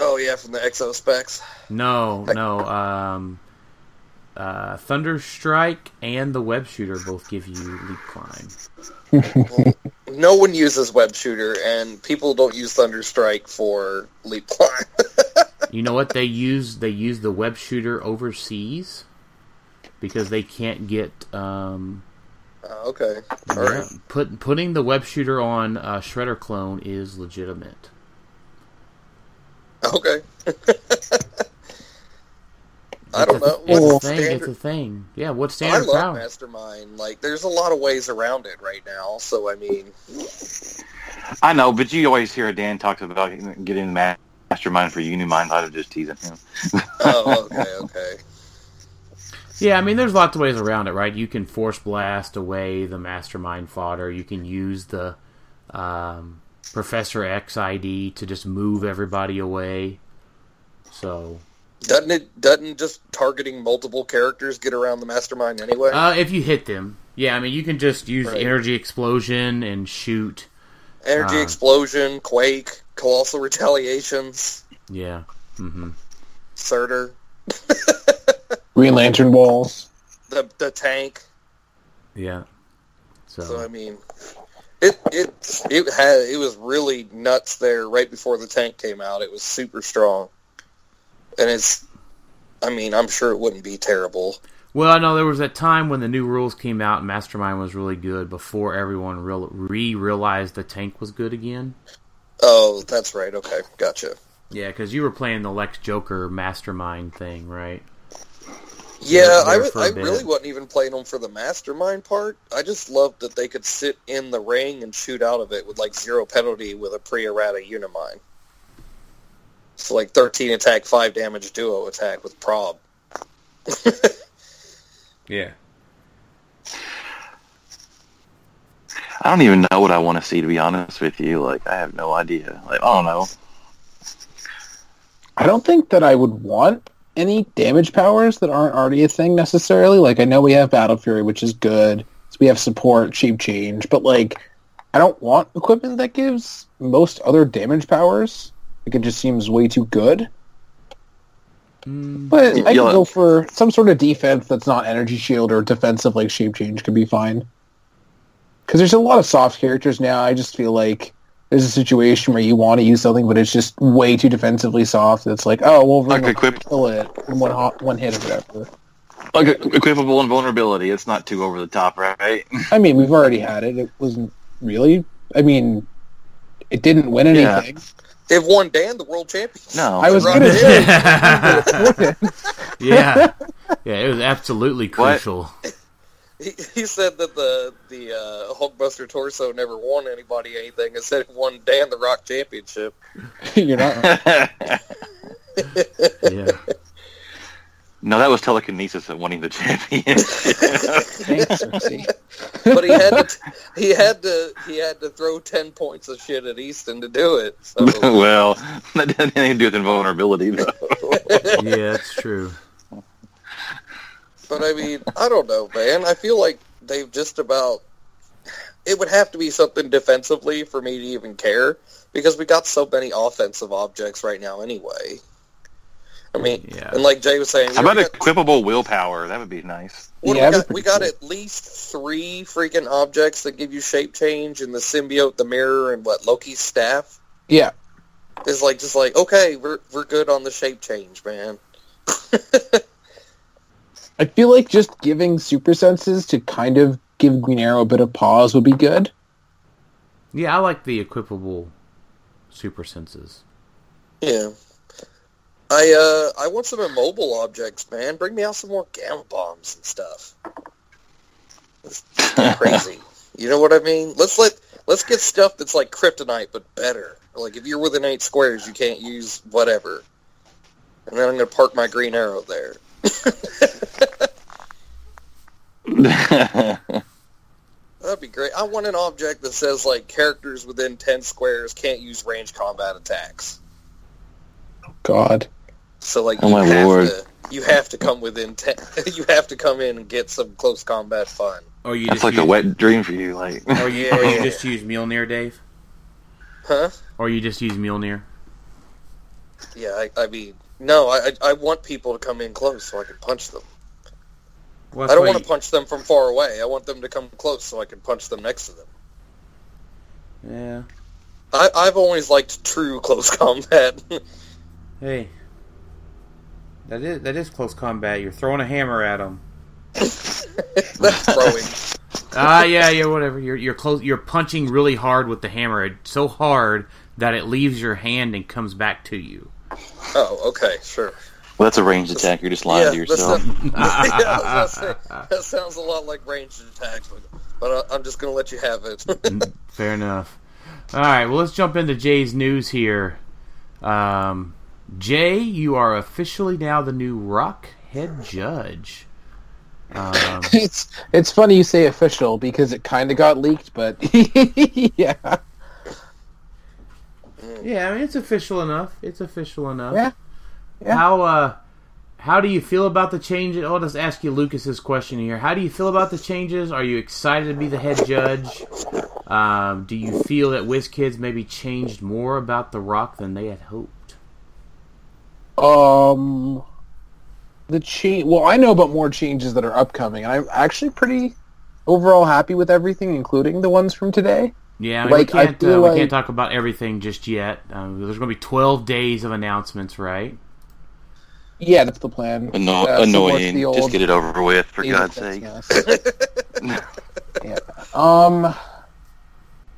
Oh yeah, from the Exo specs. No, no. Um, uh, Thunder Strike and the Web Shooter both give you leap climb. No one uses web shooter, and people don't use Thunder Strike for leap climb. You know what they use? They use the Web Shooter overseas because they can't get um, Oh, okay, all yeah, right. put putting the Web Shooter on uh, Shredder clone is legitimate. Okay. I don't a- know. It's a What's thing. It's a thing. Yeah. What What's I standard love power? Mastermind. Like, there's a lot of ways around it right now. So I mean, I know, but you always hear Dan talks about getting the mastermind for Unimind. I was just teasing him. oh, okay, okay. Yeah, I mean, there's lots of ways around it, right? You can force blast away the mastermind fodder. You can use the um, Professor X ID to just move everybody away. So, Doesn't it? Doesn't just targeting multiple characters get around the mastermind anyway? uh, if you hit them, yeah, I mean, you can just use Right. energy explosion and shoot. Energy uh, explosion, quake, colossal retaliations, Yeah. hmm Surtur, Green Lantern balls. the the tank. Yeah. So, So I mean, it it it had it was really nuts there right before the tank came out. It was super strong, and it's. I mean, I'm sure it wouldn't be terrible. well, I know there was that time when the new rules came out and Mastermind was really good before everyone real- re-realized the tank was good again. Oh, that's right. Okay, gotcha. Yeah, because you were playing the Lex Joker Mastermind thing, right? Yeah, I, wa- for a I bit. really wasn't even playing them for the mastermind part. I just loved that they could sit in the ring and shoot out of it with like zero penalty with a pre-errata Unimind. So like 13 attack, 5 damage duo attack with prob. Yeah. I don't even know what I want to see, to be honest with you. Like, I have no idea. Like, I don't know. I don't think that I would want any damage powers that aren't already a thing necessarily. Like I know we have Battle Fury, which is good. So we have support, cheap change, but like I don't want equipment that gives most other damage powers. Like it just seems way too good. Mm, But I Yeah. can go for some sort of defense that's not energy shield or defensive like shape change could be fine. Because there's a lot of soft characters now. I just feel like there's a situation where you want to use something, but it's just way too defensively soft. It's like, oh, well, Like equip- kill it in one hot, one hit or whatever. Like, equipable invulnerability. It's not too over the top, right? I mean, we've already had it. It wasn't really. I mean, it didn't win Yeah. Anything. It won Dan the world champion. No. I was Right. gonna say. yeah. Yeah, it was absolutely crucial. He, he said that the the uh, Hulkbuster torso never won anybody anything. It said it won Dan the ROC championship. You're not. Yeah. No, that was telekinesis of winning the championship. Thanks, Cersei. But he had to he had to he had to throw ten points of shit at Easton to do it. So well, that didn't have anything to do with invulnerability, though. Yeah, that's true. But I mean, I don't know, man. I feel like they've just about. It would have to be something defensively for me to even care because we got so many offensive objects right now, anyway. I mean, Yeah. and like Jay was saying, How about got, equipable willpower? That would be nice. what do Yeah, we, got, be we got pretty at least three freaking objects that give you shape change, and the symbiote, the mirror, and what Loki's staff Yeah, is like just like okay, we're we're good on the shape change, man. I feel like just giving super senses to kind of give Green Arrow a bit of pause would be good. Yeah, I like the equipable super senses. Yeah. I uh I want some immobile objects, man. Bring me out some more gamma bombs and stuff. It's crazy. you know what I mean? Let's let let's get stuff that's like kryptonite but better. Like if you're within eight squares, you can't use whatever. And then I'm gonna park my green arrow there. That'd be great. I want an object that says like characters within ten squares can't use range combat attacks. God. So like Oh, you my have lord. to you have to come within ten. you have to come in and get some close combat fun. Or you That's just like use, a wet dream for you. Like, Or you, or you just use Mjolnir, Dave. Huh? Or you just use Mjolnir. Yeah, I, I mean, no, I, I I want people to come in close so I can punch them. Well, I don't want to punch them from far away. I want them to come close so I can punch them next to them. Yeah. I, I've always liked true close combat. Hey. That is that is close combat. You're throwing a hammer at them. That's throwing. Ah, yeah, yeah, whatever. You're you're close. You're punching really hard with the hammer, so hard that it leaves your hand and comes back to you. Oh, okay, sure. well, that's a ranged attack. You're just lying to that's yourself. not- yeah, I was gonna say, that sounds a lot like ranged attacks, but, but I, I'm just gonna let you have it. Fair enough. All right, well, let's jump into Jay's news here. Um, Jay, you are officially now the new ROC head judge. Um, it's it's funny you say official because it kind of got leaked, but yeah, yeah, I mean it's official enough. It's official enough. Yeah. Yeah. How uh, how do you feel about the changes? I'll just ask you Lucas's question here. How do you feel about the changes? Are you excited to be the head judge? Um, do you feel that WizKids maybe changed more about the ROC than they had hoped? Um, the change. Well, I know about more changes that are upcoming, and I'm actually pretty overall happy with everything, including the ones from today. Yeah, I mean, Like, we can't feel uh, we can't talk about everything just yet. Um, there's going to be 12 days of announcements, right? Yeah, that's the plan. Anno- Uh, annoying. the old Just get it over with, for God's sake. Yes. yeah. Um,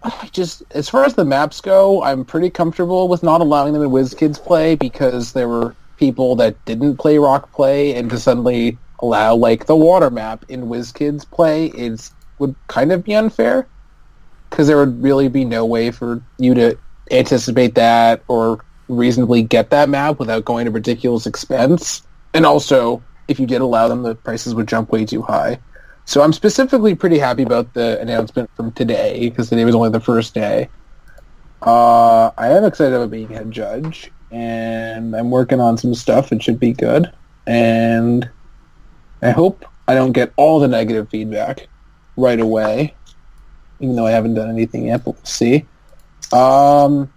I just as far as the maps go, I'm pretty comfortable with not allowing them in WizKids play because there were people that didn't play ROC play, and to suddenly allow like the water map in WizKids play is would kind of be unfair because there would really be no way for you to anticipate that or reasonably get that map without going to ridiculous expense. And also, if you did allow them, the prices would jump way too high. So I'm specifically pretty happy about the announcement from today because today was only the first day. Uh, I am excited about being head judge, and I'm working on some stuff. It should be good, and I hope I don't get all the negative feedback right away, even though I haven't done anything yet. But we'll see. Um,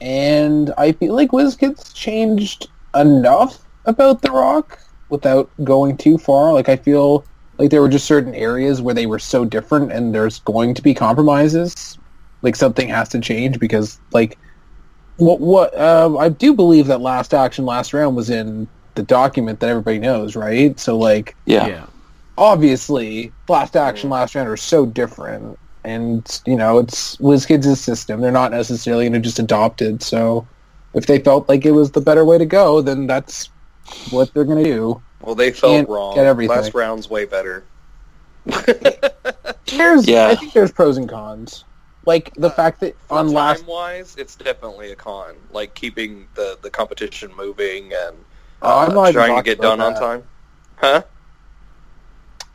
and I feel like WizKids changed enough about The ROC without going too far. Like I feel like there were just certain areas where they were so different, and there's going to be compromises. Like something has to change because, like, what what uh, I do believe that last action, last round was in the document that everybody knows, right? So like, Yeah. obviously, last action, last round are so different, and you know it's WizKids' system. They're not necessarily going to just adopt it. So if they felt like it was the better way to go, then that's what they're going to do. Well, they felt Can't wrong. get everything. Last round's way better. There's, Yeah. I think there's pros and cons. Like the fact that on last, time wise, it's definitely a con. Like keeping the, the competition moving and Oh, I'm uh, not trying to get about done on time. Huh?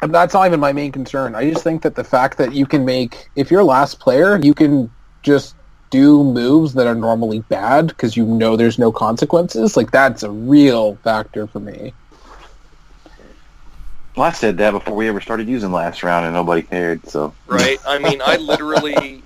that's not even my main concern. I just think that the fact that you can make, if you're last player, you can just do moves that are normally bad because you know there's no consequences. Like that's a real factor for me. Well, I said that before we ever started using last round, and nobody cared. So Right? I mean, I literally,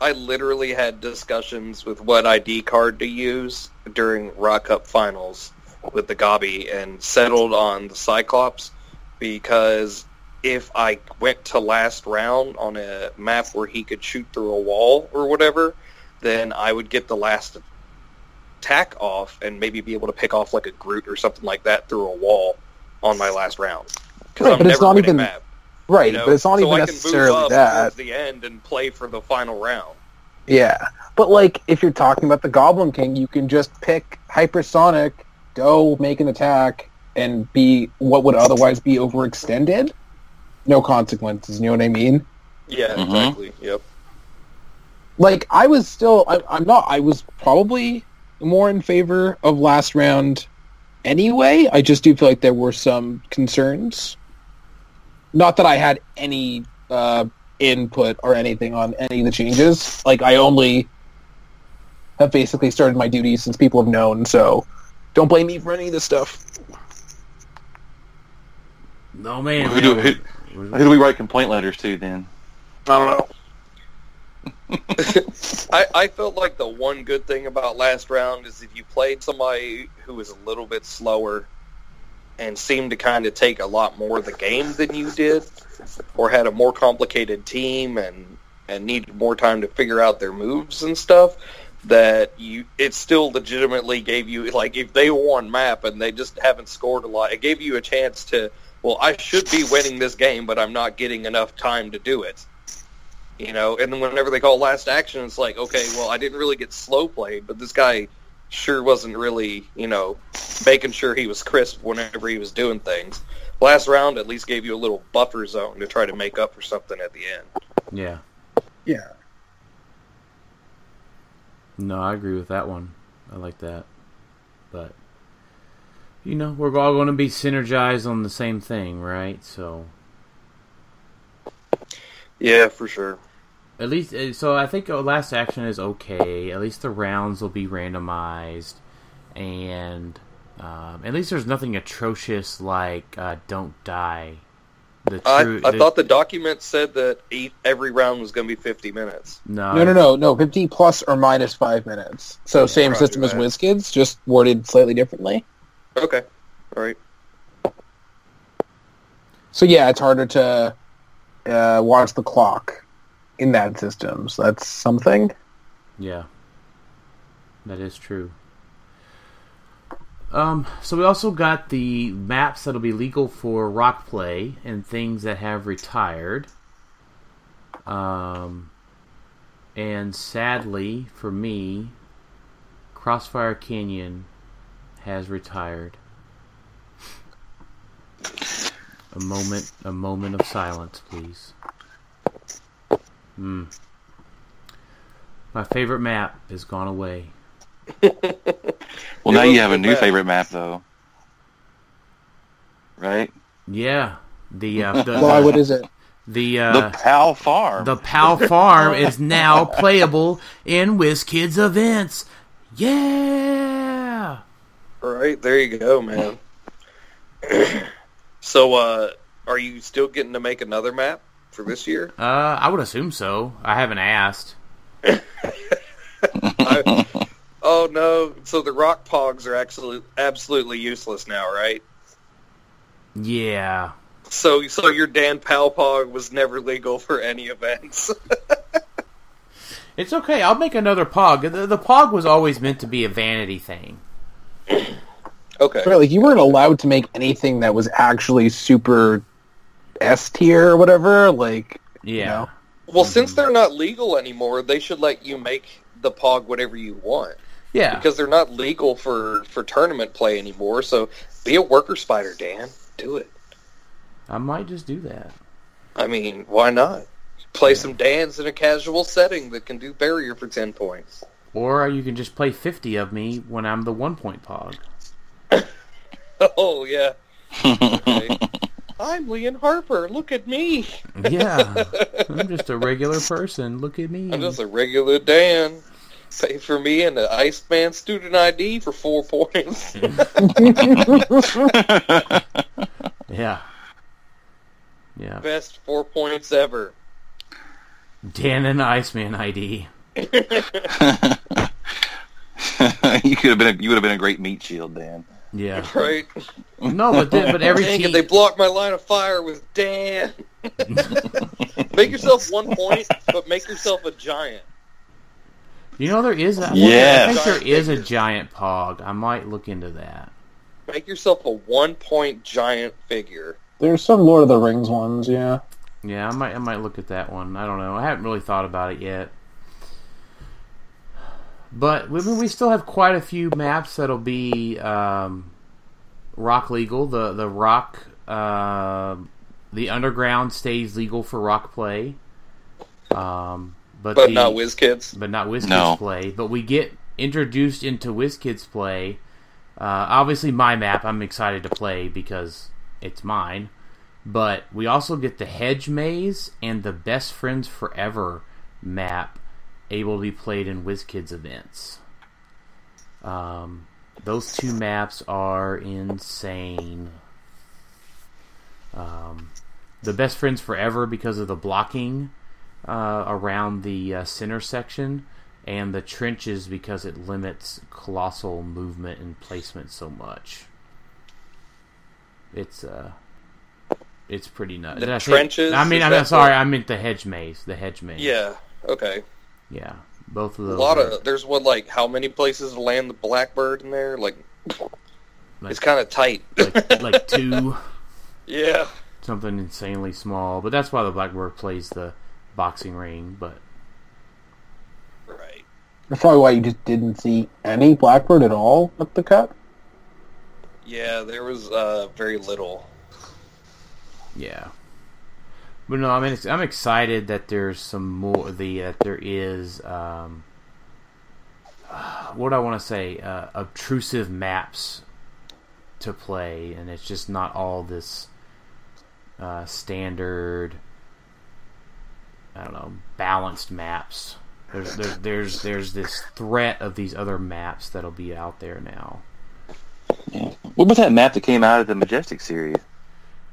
I literally had discussions with what ID card to use during ROC Cup finals with the Gabi and settled on the Cyclops because if I went to last round on a map where he could shoot through a wall or whatever, then I would get the last attack off and maybe be able to pick off like a Groot or something like that through a wall on my last round. Because Right, I'm but it's never not even- map. Right, You know, but it's not so even I can move necessarily up that. the end and play for the final round. Yeah, but like if you're talking about the Goblin King, you can just pick hypersonic, go make an attack, and be what would otherwise be overextended. No consequences. You know what I mean? Yeah, Mhm. exactly. Yep. like I was still I, I'm not I was probably more in favor of last round anyway. I just do feel like there were some concerns. Not that I had any uh, input or anything on any of the changes. Like I only have basically started my duties since people have known. So don't blame me for any of this stuff. No man. Who do, who, who do we write complaint letters to then? I don't know. I, I felt like the one good thing about last round is if you played somebody who was a little bit slower and seemed to kind of take a lot more of the game than you did, or had a more complicated team and and needed more time to figure out their moves and stuff, that you it still legitimately gave you like if they won map and they just haven't scored a lot, it gave you a chance to well I should be winning this game, but I'm not getting enough time to do it. You know, and then whenever they call last action, it's like, okay, well, I didn't really get slow played, but this guy sure wasn't really, you know, making sure he was crisp whenever he was doing things. Last round at least gave you a little buffer zone to try to make up for something at the end. Yeah. Yeah. No, I agree with that one. I like that. But you know, we're all going to be synergized on the same thing, right? So Yeah, for sure. At least, uh, so I think uh, last action is okay. At least the rounds will be randomized, and um, at least there's nothing atrocious like uh, "Don't Die." The I, I the- thought the document said that eight, every round was going to be 50 minutes. no, No, no, no, no. 50 plus or minus five minutes. So same Roger system as that. WizKids, just worded slightly differently. Okay, all right. So yeah, it's harder to uh, watch the clock in that system. So that's something. Yeah, that is true. Um, so we also got the maps that'll be legal for ROC play and things that have retired. Um, and sadly for me, Crossfire Canyon has retired. A moment, a moment of silence, please. Hmm. My favorite map has gone away. Well, now you have a new bad. favorite map, though. Right? Yeah, the uh, the Why? What is it? the the uh, Pal Farm. the Pal Farm is now playable in WizKids events. Yeah. Right there you go, man. so, uh, are you still getting to make another map for this year? Uh, I would assume so. I haven't asked. I, oh no! So the ROC pogs are absolutely absolutely useless now, right? Yeah. So, so your Dan Palpog was never legal for any events. It's okay. I'll make another Pog. The, the Pog was always meant to be a vanity thing. okay. Right, like you weren't allowed to make anything that was actually super S tier or whatever. Like, Yeah. know? Well, since mm-hmm. they're not legal anymore, they should let you make the Pog whatever you want Yeah. because they're not legal for for tournament play anymore. So, be a worker spider, Dan. Do it. I might just do that. I mean, why not? Play some Dans in a casual setting that can do barrier for 10 points. Or you can just play 50 of me when I'm the one point Pog. Oh, yeah. Okay. I'm Leon Harper. Look at me. Yeah. I'm just a regular person. Look at me. I'm just a regular Dan. Pay for me and the Iceman student ID for four points. Yeah. Yeah. Best four points ever. Dan and Iceman ID. you could have been. A, you would have been a great meat shield, Dan. Yeah. Right? No, but then, but every Dang team. they blocked my line of fire with Dan. make yourself one point, but make yourself a giant. You know there is. A, Yes. I think there is a giant Pog. I might look into that. Make yourself a one point giant figure. there's some Lord of the Rings ones. Yeah. Yeah, I might. I might look at that one. I don't know. I haven't really thought about it yet. But we, we still have quite a few maps that'll be um, ROC legal. The the ROC, uh, the underground stays legal for ROC play. Um, but But the, not WizKids. but not WizKids No. play. But we get introduced into WizKids play. Uh, obviously, my map I'm excited to play because it's mine. But we also get the Hedge Maze and the Best Friends Forever map able to be played in WizKids events. Um, those two maps are insane. Um, the best friends forever because of the blocking uh, around the uh, center section, and the trenches because it limits colossal movement and placement so much. It's uh, it's pretty nuts. The trenches, I mean, I'm sorry. the- I meant the hedge maze. The hedge maze. Yeah. Okay. Yeah. Both of those. A lot are- of there's what like how many places to land the blackbird in there? Like, Like- it's kind of tight. like, like two. yeah. something insanely small. But that's why the Blackbird plays the boxing ring. But Right. That's probably why you just didn't see any Blackbird at all at the Cup. Yeah, there was uh very little. yeah. But no, I mean, I'm excited that there's some more. The that there is. Um, what do I want to say? Uh, obtrusive maps to play, and it's just not all this uh, standard. I don't know, balanced maps. There's, there's there's there's this threat of these other maps that'll be out there now. Yeah. What about that map that came out of the Majestic series?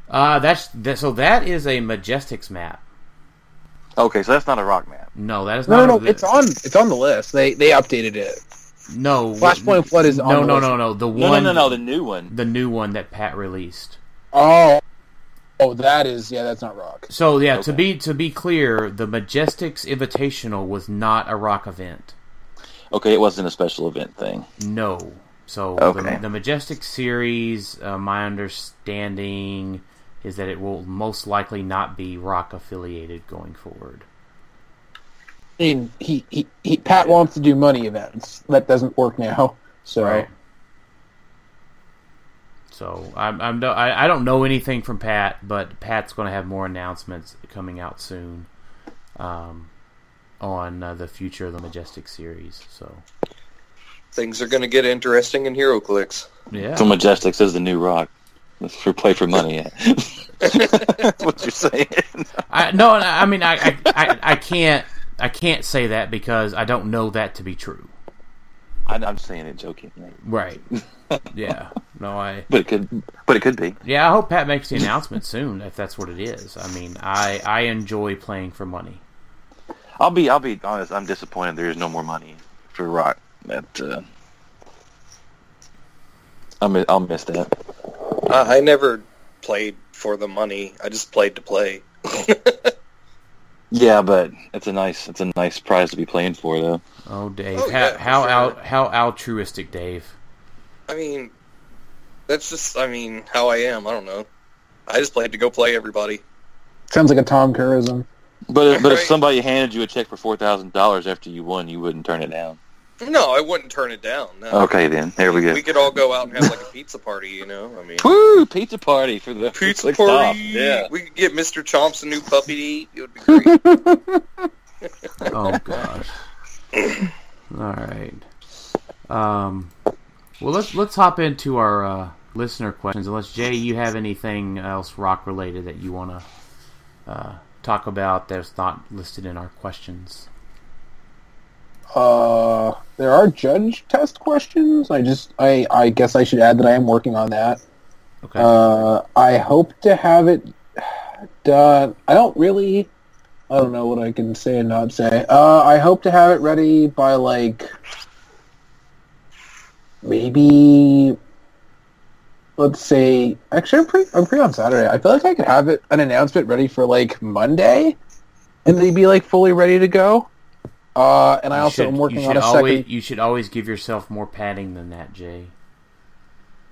Uh, that's that, so that is a Majestics map. Okay, so that's not a ROC map. No, that is No, not. no, no. It's on. It's on the list. They they updated it. no Flashpoint Flood is on no, the no, list. no, no. The one, no, no, no, the new one. the new one that Pat released. Oh, oh, that is yeah. That's not ROC. So yeah, to be to be clear, the Majestics Invitational was not a ROC event. Okay, it wasn't a special event thing. No. So Okay. the, the Majestic series, uh, my understanding is that it will most likely not be ROC affiliated going forward. I mean, he, he, he Pat wants to do money events. That doesn't work now. So Right. So I'm, I'm no, I, I don't know anything from Pat, but Pat's going to have more announcements coming out soon um, on uh, the future of the Majestic series. So Things are going to get interesting in HeroClix. yeah, So Majestics is the new ROC. For play for money. That's what you're saying. I, no, I mean I, I, I, I can't I can't say that because I don't know that to be true. I, I'm saying it jokingly, Right? Yeah. No, I. but it could, but it could be. Yeah, I hope Pat makes the announcement soon if that's what it is. I mean, I I enjoy playing for money. I'll be, I'll be honest. I'm disappointed. There is no more money for ROC. That uh, mi- I'll miss that. I, I never played for the money. I just played to play. Yeah, but it's a nice, it's a nice prize to be playing for, though. Oh, Dave, Oh, how yeah, for how sure. out how altruistic, Dave. I mean, that's just, I mean, how I am. I don't know. I just played to go play everybody. sounds like a Tom Kerrism. But but if somebody handed you a check for four thousand dollars after you won, you wouldn't turn it down. No, I wouldn't turn it down. No. Okay, then there we go. We could all go out and have like a pizza party, you know? I mean, Woo! Pizza party for the pizza Click party. Stop. Yeah. We could get Mr. Chomps a new puppy to eat. It would be great. Oh gosh. All right. Um. Well, let's let's hop into our uh, listener questions. Unless Jay, you have anything else ROC related that you want to uh, talk about that's not listed in our questions. Uh, there are judge test questions. I just, I, I guess I should add that I am working on that. Okay. Uh, I hope to have it done. I don't really. I don't know what I can say and not say. Uh, I hope to have it ready by like maybe let's say actually I'm pretty I'm free on Saturday. I feel like I could have it an announcement ready for like Monday, and they'd be like fully ready to go. Uh, and I You also should- am working on a always, second. You should always give yourself more padding than that, Jay.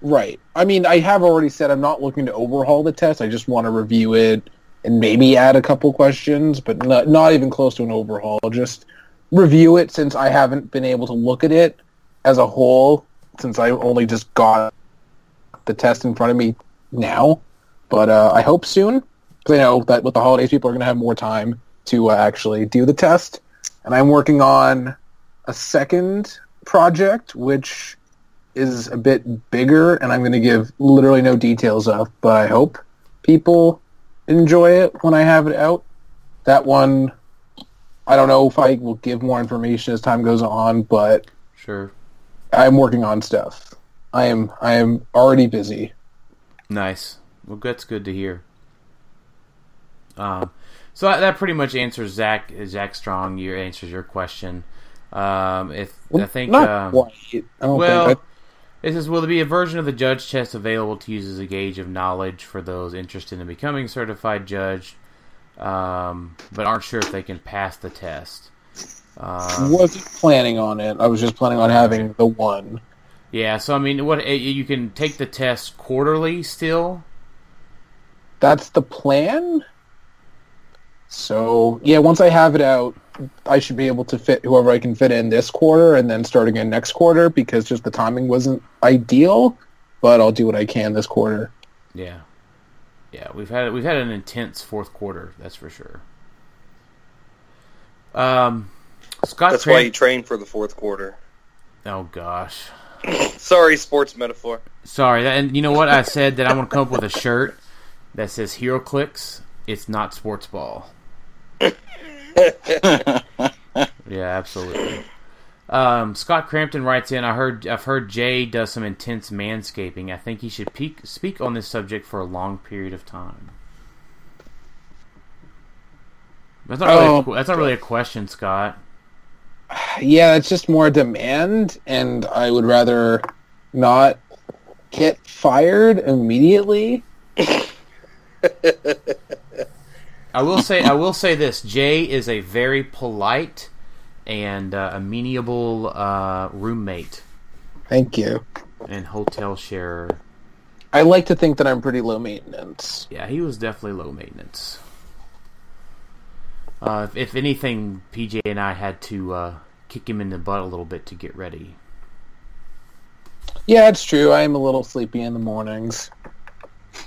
Right. I mean, I have already said I'm not looking to overhaul the test. I just want to review it and maybe add a couple questions, but not, not even close to an overhaul. Just review it since I haven't been able to look at it as a whole since I only just got the test in front of me now. But uh, I hope soon because I know that with the holidays, people are going to have more time to uh, actually do the test. And I'm working on a second project, which is a bit bigger, and I'm going to give literally no details of, but I hope people enjoy it when I have it out. That one, I don't know if I will give more information as time goes on, but Sure. I'm working on stuff. I am I am already busy. Nice. Well, that's good to hear. Um, so that, that pretty much answers Zach Zach Strong. Your answers your question. Um, if I think um. I don't well, think. it says, will there be a version of the judge test available to use as a gauge of knowledge for those interested in becoming certified judge, um, but aren't sure if they can pass the test? I Um, wasn't planning on it. I was just planning on having the one. yeah, so I mean, what eh, you can take the test quarterly still. That's the plan. So yeah, once I have it out, I should be able to fit whoever I can fit in this quarter, and then start again next quarter because just the timing wasn't ideal. But I'll do what I can this quarter. Yeah, yeah, we've had we've had an intense fourth quarter, that's for sure. Um, Scott. That's Cram- why you train for the fourth quarter. oh gosh, Sorry, sports metaphor. sorry. And you know what? I said that I'm gonna come up with a shirt that says "HeroClix." It's not sports ball. Yeah, absolutely. Um, Scott Crampton writes in. I heard. I've heard Jay does some intense manscaping. I think he should peak, speak on this subject for a long period of time. That's not really. Oh. a, that's not really a question, Scott. Yeah, it's just more demand, and I would rather not get fired immediately. I will say. I will say this. Jay is a very polite and uh, amenable uh, roommate Thank you. and hotel sharer. I like to think that I'm pretty low maintenance. Yeah, he was definitely low maintenance. Uh, if, if anything, PJ and I had to uh, kick him in the butt a little bit to get ready. Yeah, it's true. I am a little sleepy in the mornings.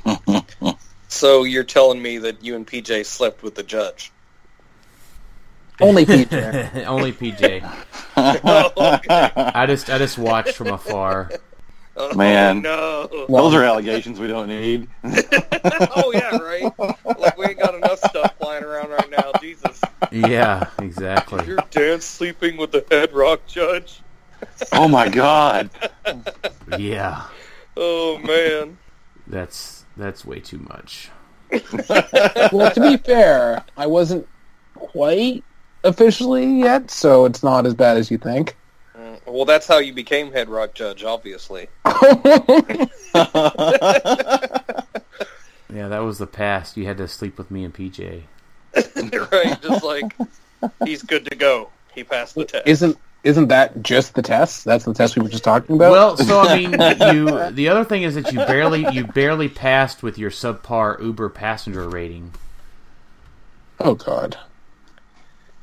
So you're telling me that you and PJ slept with the judge? Only PJ. Only PJ. I just I just watched from afar. Oh, Man. no. Those are allegations we don't need. oh yeah, right. Like we ain't got enough stuff flying around right now. Jesus, Yeah, exactly. you're Dan sleeping with the head ROC judge. Oh my god. Yeah, Oh man. that's that's way too much. well, to be fair, I wasn't quite officially yet, so it's not as bad as you think. Mm, Well, that's how you became head ROC judge, obviously. Yeah, that was the past. You had to sleep with me and PJ. right? Just like he's good to go. He passed the test. isn't isn't that just the test? That's the test we were just talking about. Well, so I mean, you. The other thing is that you barely you barely passed with your subpar Uber passenger rating. oh god,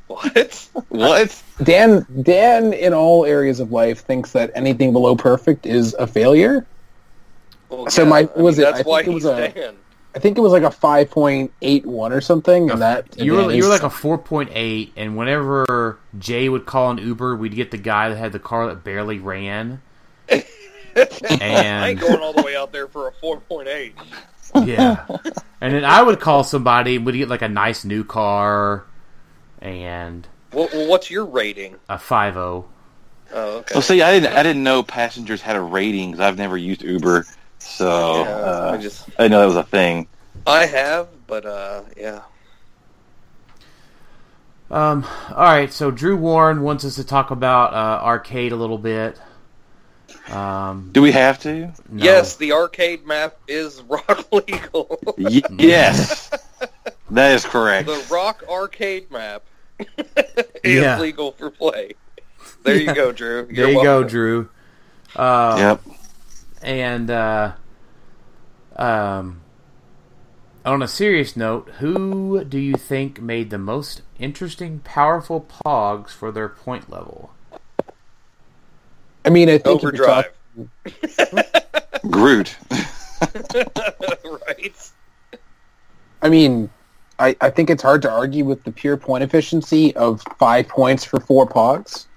what? what? Dan Dan in all areas of life thinks that anything below perfect is a failure. Well, So my- I mean, was it- That's I think why it was he's a- Dan. I think it was like a five point eight one or something, and that You were you were like a four point eight, and whenever Jay would call an Uber, we'd get the guy that had the car that barely ran. I ain't And going all the way out there for a 4.8. yeah, and then I would call somebody, and we'd get like a nice new car and Well, well, what's your rating? a five zero. Oh, okay. Well, see, I didn't. I didn't know passengers had a rating because I've never used Uber, so Yeah, uh, I just I know that was a thing. I have, but uh, yeah. Um, all right, so Drew Warren wants us to talk about uh, arcade a little bit. Um, Do we have to? no. Yes, the arcade map is ROC legal. Y- yes, that is correct. the ROC arcade map is Yeah. legal for play. There you go, Drew. There You're you go. Drew. Uh, Yep. And uh, um, on a serious note, who do you think made the most interesting, powerful pogs for their point level? I mean, I think Overdrive. talking- Groot. right? I mean, I, I think it's hard to argue with the pure point efficiency of five points for four pogs.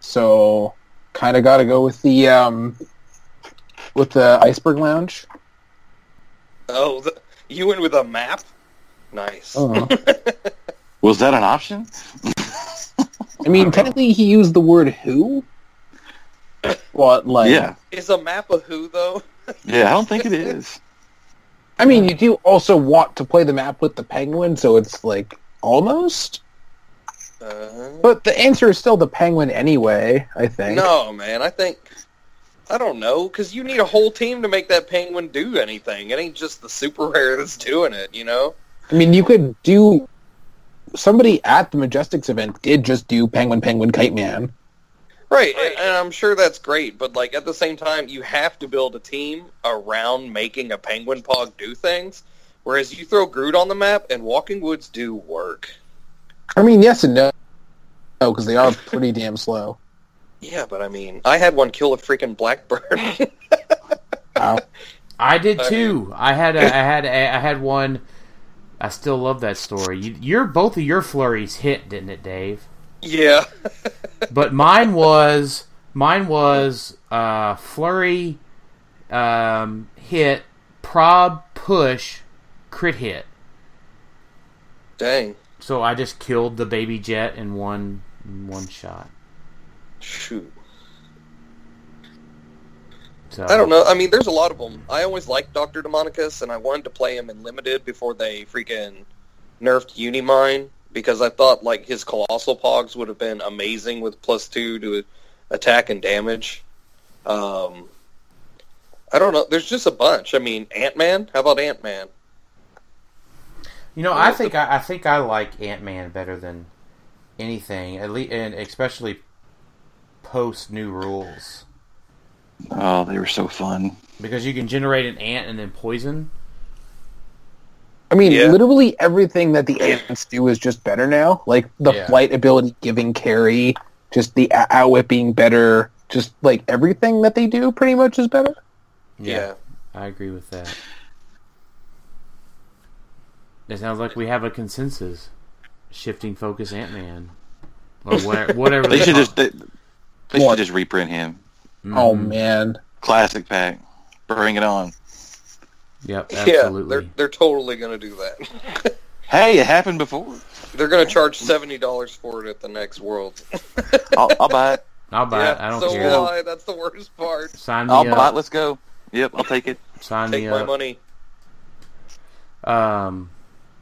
So, kind of got to go with the um, with the iceberg lounge. Oh, the, you went with a map? Nice. Oh. Was that an option? I mean, technically, he used the word "who." What, like? Yeah. Is a map a who, though? Yeah, I don't think it is. I mean, you do also want to play the map with the penguin, so it's like almost. Uh, But the answer is still the penguin anyway. I think. no, man. I think I don't know because you need a whole team to make that penguin do anything. It ain't just the super rare that's doing it. You know. I mean, you could do. Somebody at the Majestics event did just do Penguin Penguin Kite Man. Right, and, and I'm sure that's great, but like at the same time, you have to build a team around making a penguin pog do things. Whereas you throw Groot on the map, and Walking Woods do work. I mean, yes and no, no, because they are pretty damn slow. Yeah, but I mean, I had one kill a freaking blackbird. Wow. I did I too. I had a, I had a, I had one. I still love that story. You, your both of your flurries hit, didn't it, Dave? yeah, But mine was mine was uh, flurry, um, hit, prob, push, crit hit. dang, So I just killed the baby jet in one in one shot. Shoot. So I don't know. I mean, there's a lot of them. I always liked Doctor Demonicus, and I wanted to play him in limited before they freaking nerfed Unimind because I thought like his colossal pogs would have been amazing with plus two to attack and damage. Um, I don't know. There's just a bunch. I mean, Ant Man. How about Ant Man? You know, I think I, I think I like Ant Man better than anything, at least, and especially post new rules Oh, they were so fun. because you can generate an ant and then poison. I mean, Yeah. literally everything that the ants do is just better now. Like the Yeah. flight ability giving carry, just the o- outwit being better, just like everything that they do pretty much is better. Yeah. I agree with that. It sounds like we have a consensus. Shifting focus Ant Man. Or whatever, whatever They should call- just they, they What? should just reprint him. Oh Mhm. man, Classic pack. Bring it on. Yep, Yeah, they're they're totally gonna do that. Hey, it happened before. they're gonna charge seventy dollars for it at the next World. I'll, I'll buy it. I'll buy yeah, it. I don't so care. will I. That's the worst part. Sign me I'll buy it. up. Let's go. Yep, I'll take it. Sign me. Take me my up. money. Um,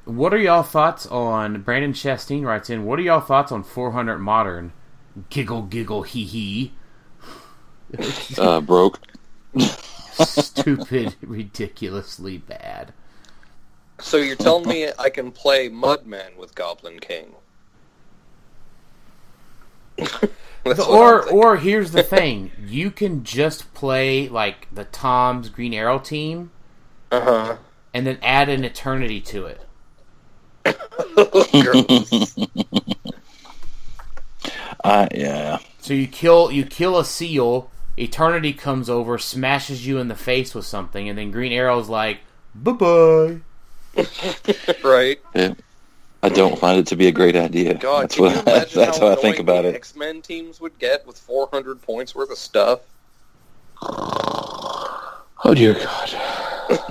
what are y'all thoughts on Brandon Chastain writes in? What are y'all thoughts on 400 modern? Giggle, giggle, hee hee. Uh, broke. Stupid, ridiculously bad. So you're telling me I can play Mudman with Goblin King? Or or here's the thing: you can just play like the Tom's Green Arrow team, uh-huh. and then add an eternity to it. Uh, yeah. So you kill you kill a seal. Eternity comes over, smashes you in the face with something, and then Green Arrow's like, "Bye bye." right? yeah. I don't find it to be a great idea. God, that's can you what that's how how I think about the it. X-Men teams would get with 400 points worth of stuff? oh dear God.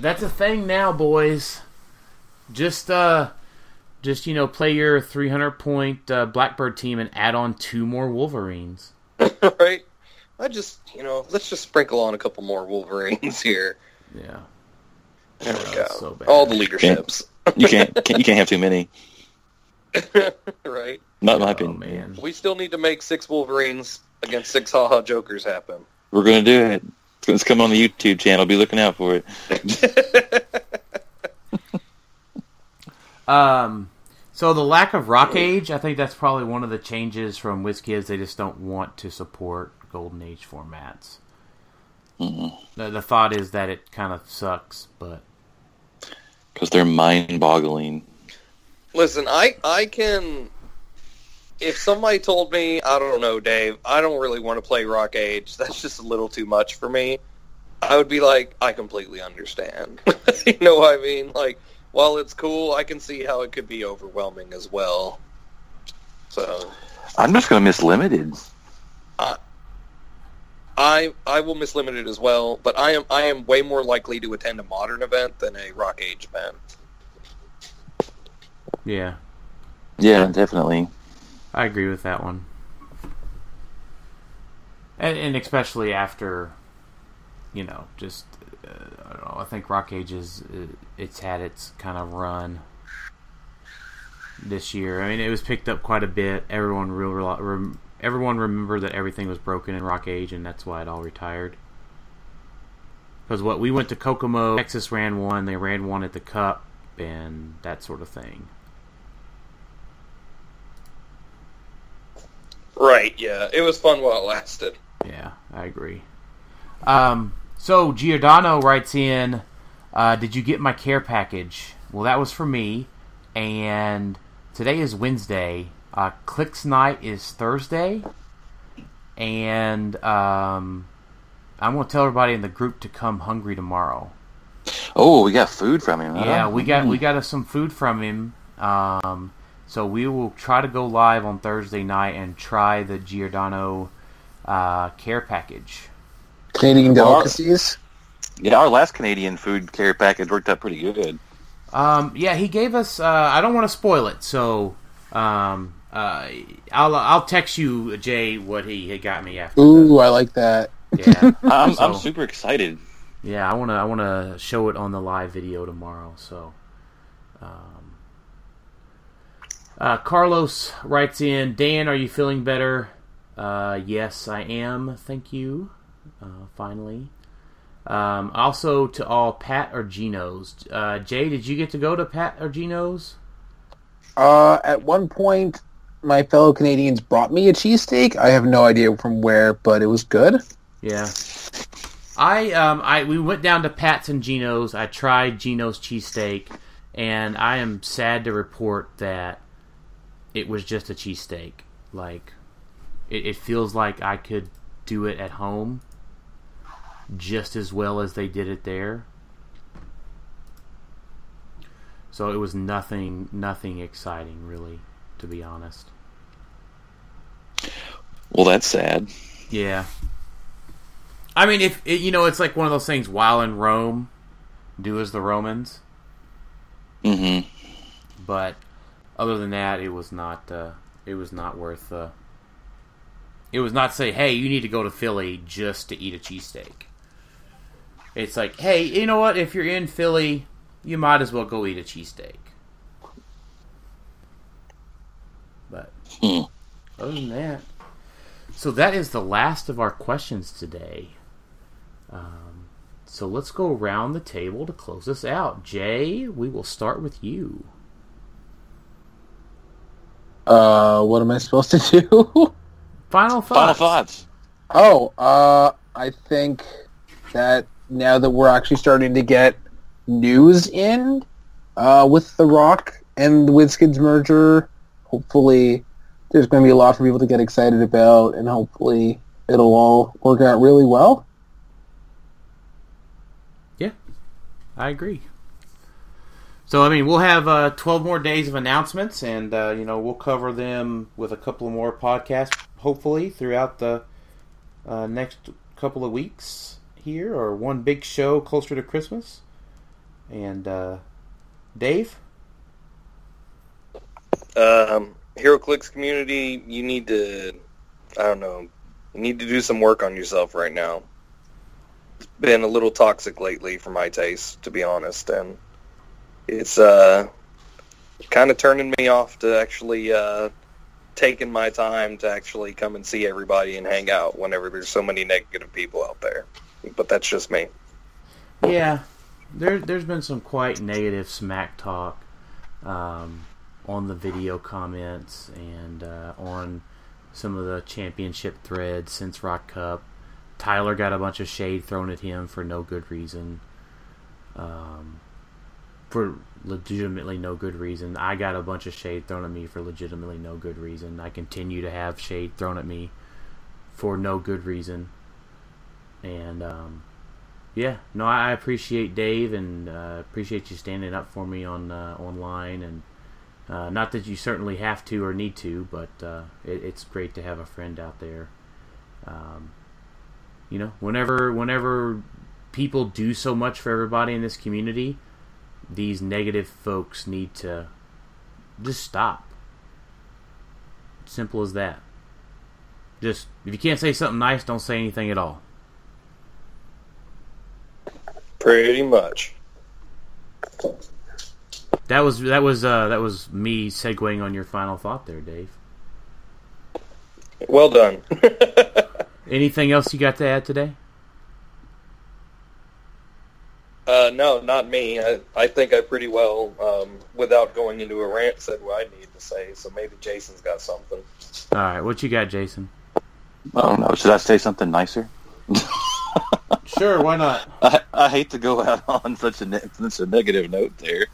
That's a thing now, boys. Just uh, just you know, play your 300 point uh, Blackbird team and add on two more Wolverines. right? I just, you know, let's just sprinkle on a couple more Wolverines here. Yeah. There we Oh, go. so bad. All the leaderships. You can't, can't you can't have too many. right? Not my Oh opinion. man. We still need to make six Wolverines against six haha Jokers happen. We're gonna do it. It's coming on the YouTube channel. Be looking out for it. Um, so the lack of ROC Age, I think that's probably one of the changes from WizKids. They just don't want to support Golden Age formats. Mm-hmm. The, the thought is that it kind of sucks, but Because they're mind-boggling. Listen, I I can. If somebody told me, I don't know, Dave, I don't really want to play ROC Age. That's just a little too much for me. I would be like, I completely understand. you know what I mean? Like, while it's cool, I can see how it could be overwhelming as well. So, I'm just gonna miss limited. I I will miss limited as well, but I am I am way more likely to attend a modern event than a ROC Age event. yeah, Yeah, definitely. I agree with that one. And, and especially after you know, just uh, I don't know. I think ROC Age is uh, it's had its kind of run this year. I mean, it was picked up quite a bit. Everyone real, real rem, everyone remembered that everything was broken in ROC Age, and that's why it all retired. Because what we went to Kokomo, Texas ran one, they ran one at the Cup, and that sort of thing. Right, yeah. It was fun while it lasted. Yeah, I agree. Um, so Giordano writes in, uh, "Did you get my care package?" Well, that was for me, and today is Wednesday. Uh, Clix night is Thursday, and um, I'm gonna tell everybody in the group to come hungry tomorrow. Oh, we got food from him. Huh? Yeah, we got we got us some food from him. Um, so we will try to go live on Thursday night and try the Giordano uh, care package. Canadian delicacies. Yeah, our last Canadian food care package worked out pretty good. Um, yeah, he gave us. Uh, I don't want to spoil it, so um, uh, I'll I'll text you, Jay, what he had got me after. Ooh, I like that. Yeah, I'm, I'm super excited. yeah, I wanna I wanna show it on the live video tomorrow. So, um, uh, Carlos writes in, Dan, are you feeling better? Uh, yes, I am. Thank you. Uh, finally. Um, also to all Pat or Geno's. Uh, Jay, did you get to go to Pat or Geno's? Uh, at one point, my fellow Canadians brought me a cheesesteak. I have no idea from where, but it was good. Yeah. I um I we went down to Pat's and Geno's. I tried Geno's cheesesteak, and I am sad to report that it was just a cheesesteak. Like, it, it feels like I could do it at home just as well as they did it there. So it was nothing nothing exciting really, to be honest. Well, that's sad. Yeah. I mean, if you know, it's like one of those things. While in Rome, do as the Romans. Mm-hmm. But other than that, it was not. Uh, it was not worth. Uh, it was not say, "Hey, you need to go to Philly just to eat a cheesesteak." It's like, "Hey, you know what? If you're in Philly, you might as well go eat a cheesesteak." But Hmm. other than that, so that is the last of our questions today. Um, so let's go around the table to close this out. Jay, we will start with you. Uh, what am I supposed to do? Final thoughts. Final thoughts. oh, uh, I think that now that we're actually starting to get news in, uh, with The ROC and the WizKids merger, hopefully there's going to be a lot for people to get excited about, and hopefully it'll all work out really well. Yeah, I agree. So I mean, we'll have uh, twelve more days of announcements, and uh, you know we'll cover them with a couple more podcasts, hopefully throughout the uh, next couple of weeks here, or one big show closer to Christmas. And uh, Dave, Um, HeroClix community, you need to, I don't know, you need to do some work on yourself right now. It's been a little toxic lately for my taste, to be honest, and it's uh, kind of turning me off to actually uh, taking my time to actually come and see everybody and hang out whenever there's so many negative people out there. But that's just me. yeah, there there's been some quite negative smack talk um, on the video comments and uh, on some of the championship threads since ROC Cup. Tyler got a bunch of shade thrown at him for no good reason. Um, for legitimately no good reason. I got a bunch of shade thrown at me for legitimately no good reason. I continue to have shade thrown at me for no good reason. And um, yeah, no, I appreciate Dave and uh, appreciate you standing up for me on uh, online and uh, not that you certainly have to or need to, but uh, it, it's great to have a friend out there. Um, you know, whenever whenever people do so much for everybody in this community, these negative folks need to just stop. Simple as that. Just if you can't say something nice, don't say anything at all. Pretty much. That was that was uh, that was me segueing on your final thought there, Dave. Well done. Anything else you got to add today? uh, no, not me. I, I think I pretty well, um, without going into a rant, said what I need to say. So maybe Jason's got something. All right, what you got, Jason? I don't know. Should I say something nicer? Sure, why not? I, I hate to go out on such a ne- such a negative note there.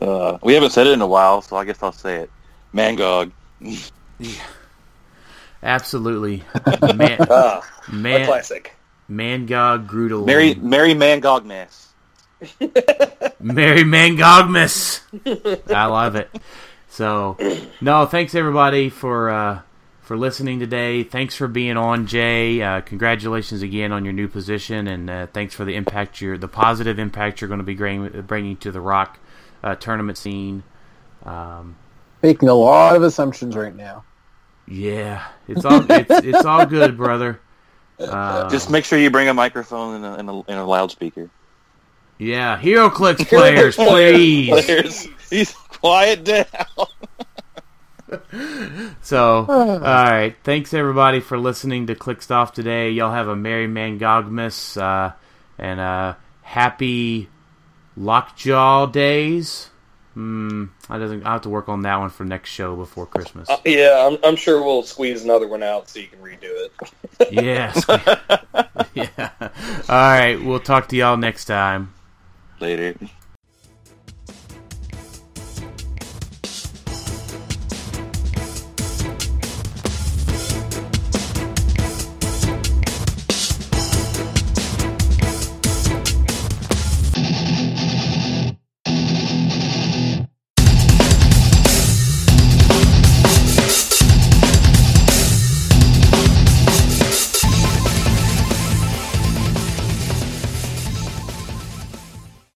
Uh, we haven't said it in a while, so I guess I'll say it. Mangog. Absolutely, man, Ah, a man, classic. Mangog Groodle, Mary Mary Mangogmas. Mary Mangogmas. I love it. So, no, thanks everybody for uh, for listening today. Thanks for being on, Jay. Uh, congratulations again on your new position, and uh, thanks for the impact you're the positive impact you're going to be bringing, bringing to the ROC uh, tournament scene. Um, Making a lot of assumptions right now. yeah, it's all it's, it's all good, brother. Uh, Just make sure you bring a microphone and a, and a, and a loudspeaker. yeah, HeroClix players, please. Players, he's quiet down. So, all right. Thanks everybody for listening to Clickstuff today. Y'all have a merry mangogmas uh, and uh, happy Lockjaw days. Hmm, I doesn't. I have to work on that one for next show before Christmas. Uh, yeah, I'm, I'm sure we'll squeeze another one out so you can redo it. yes. yeah. All right. We'll talk to y'all next time. Later.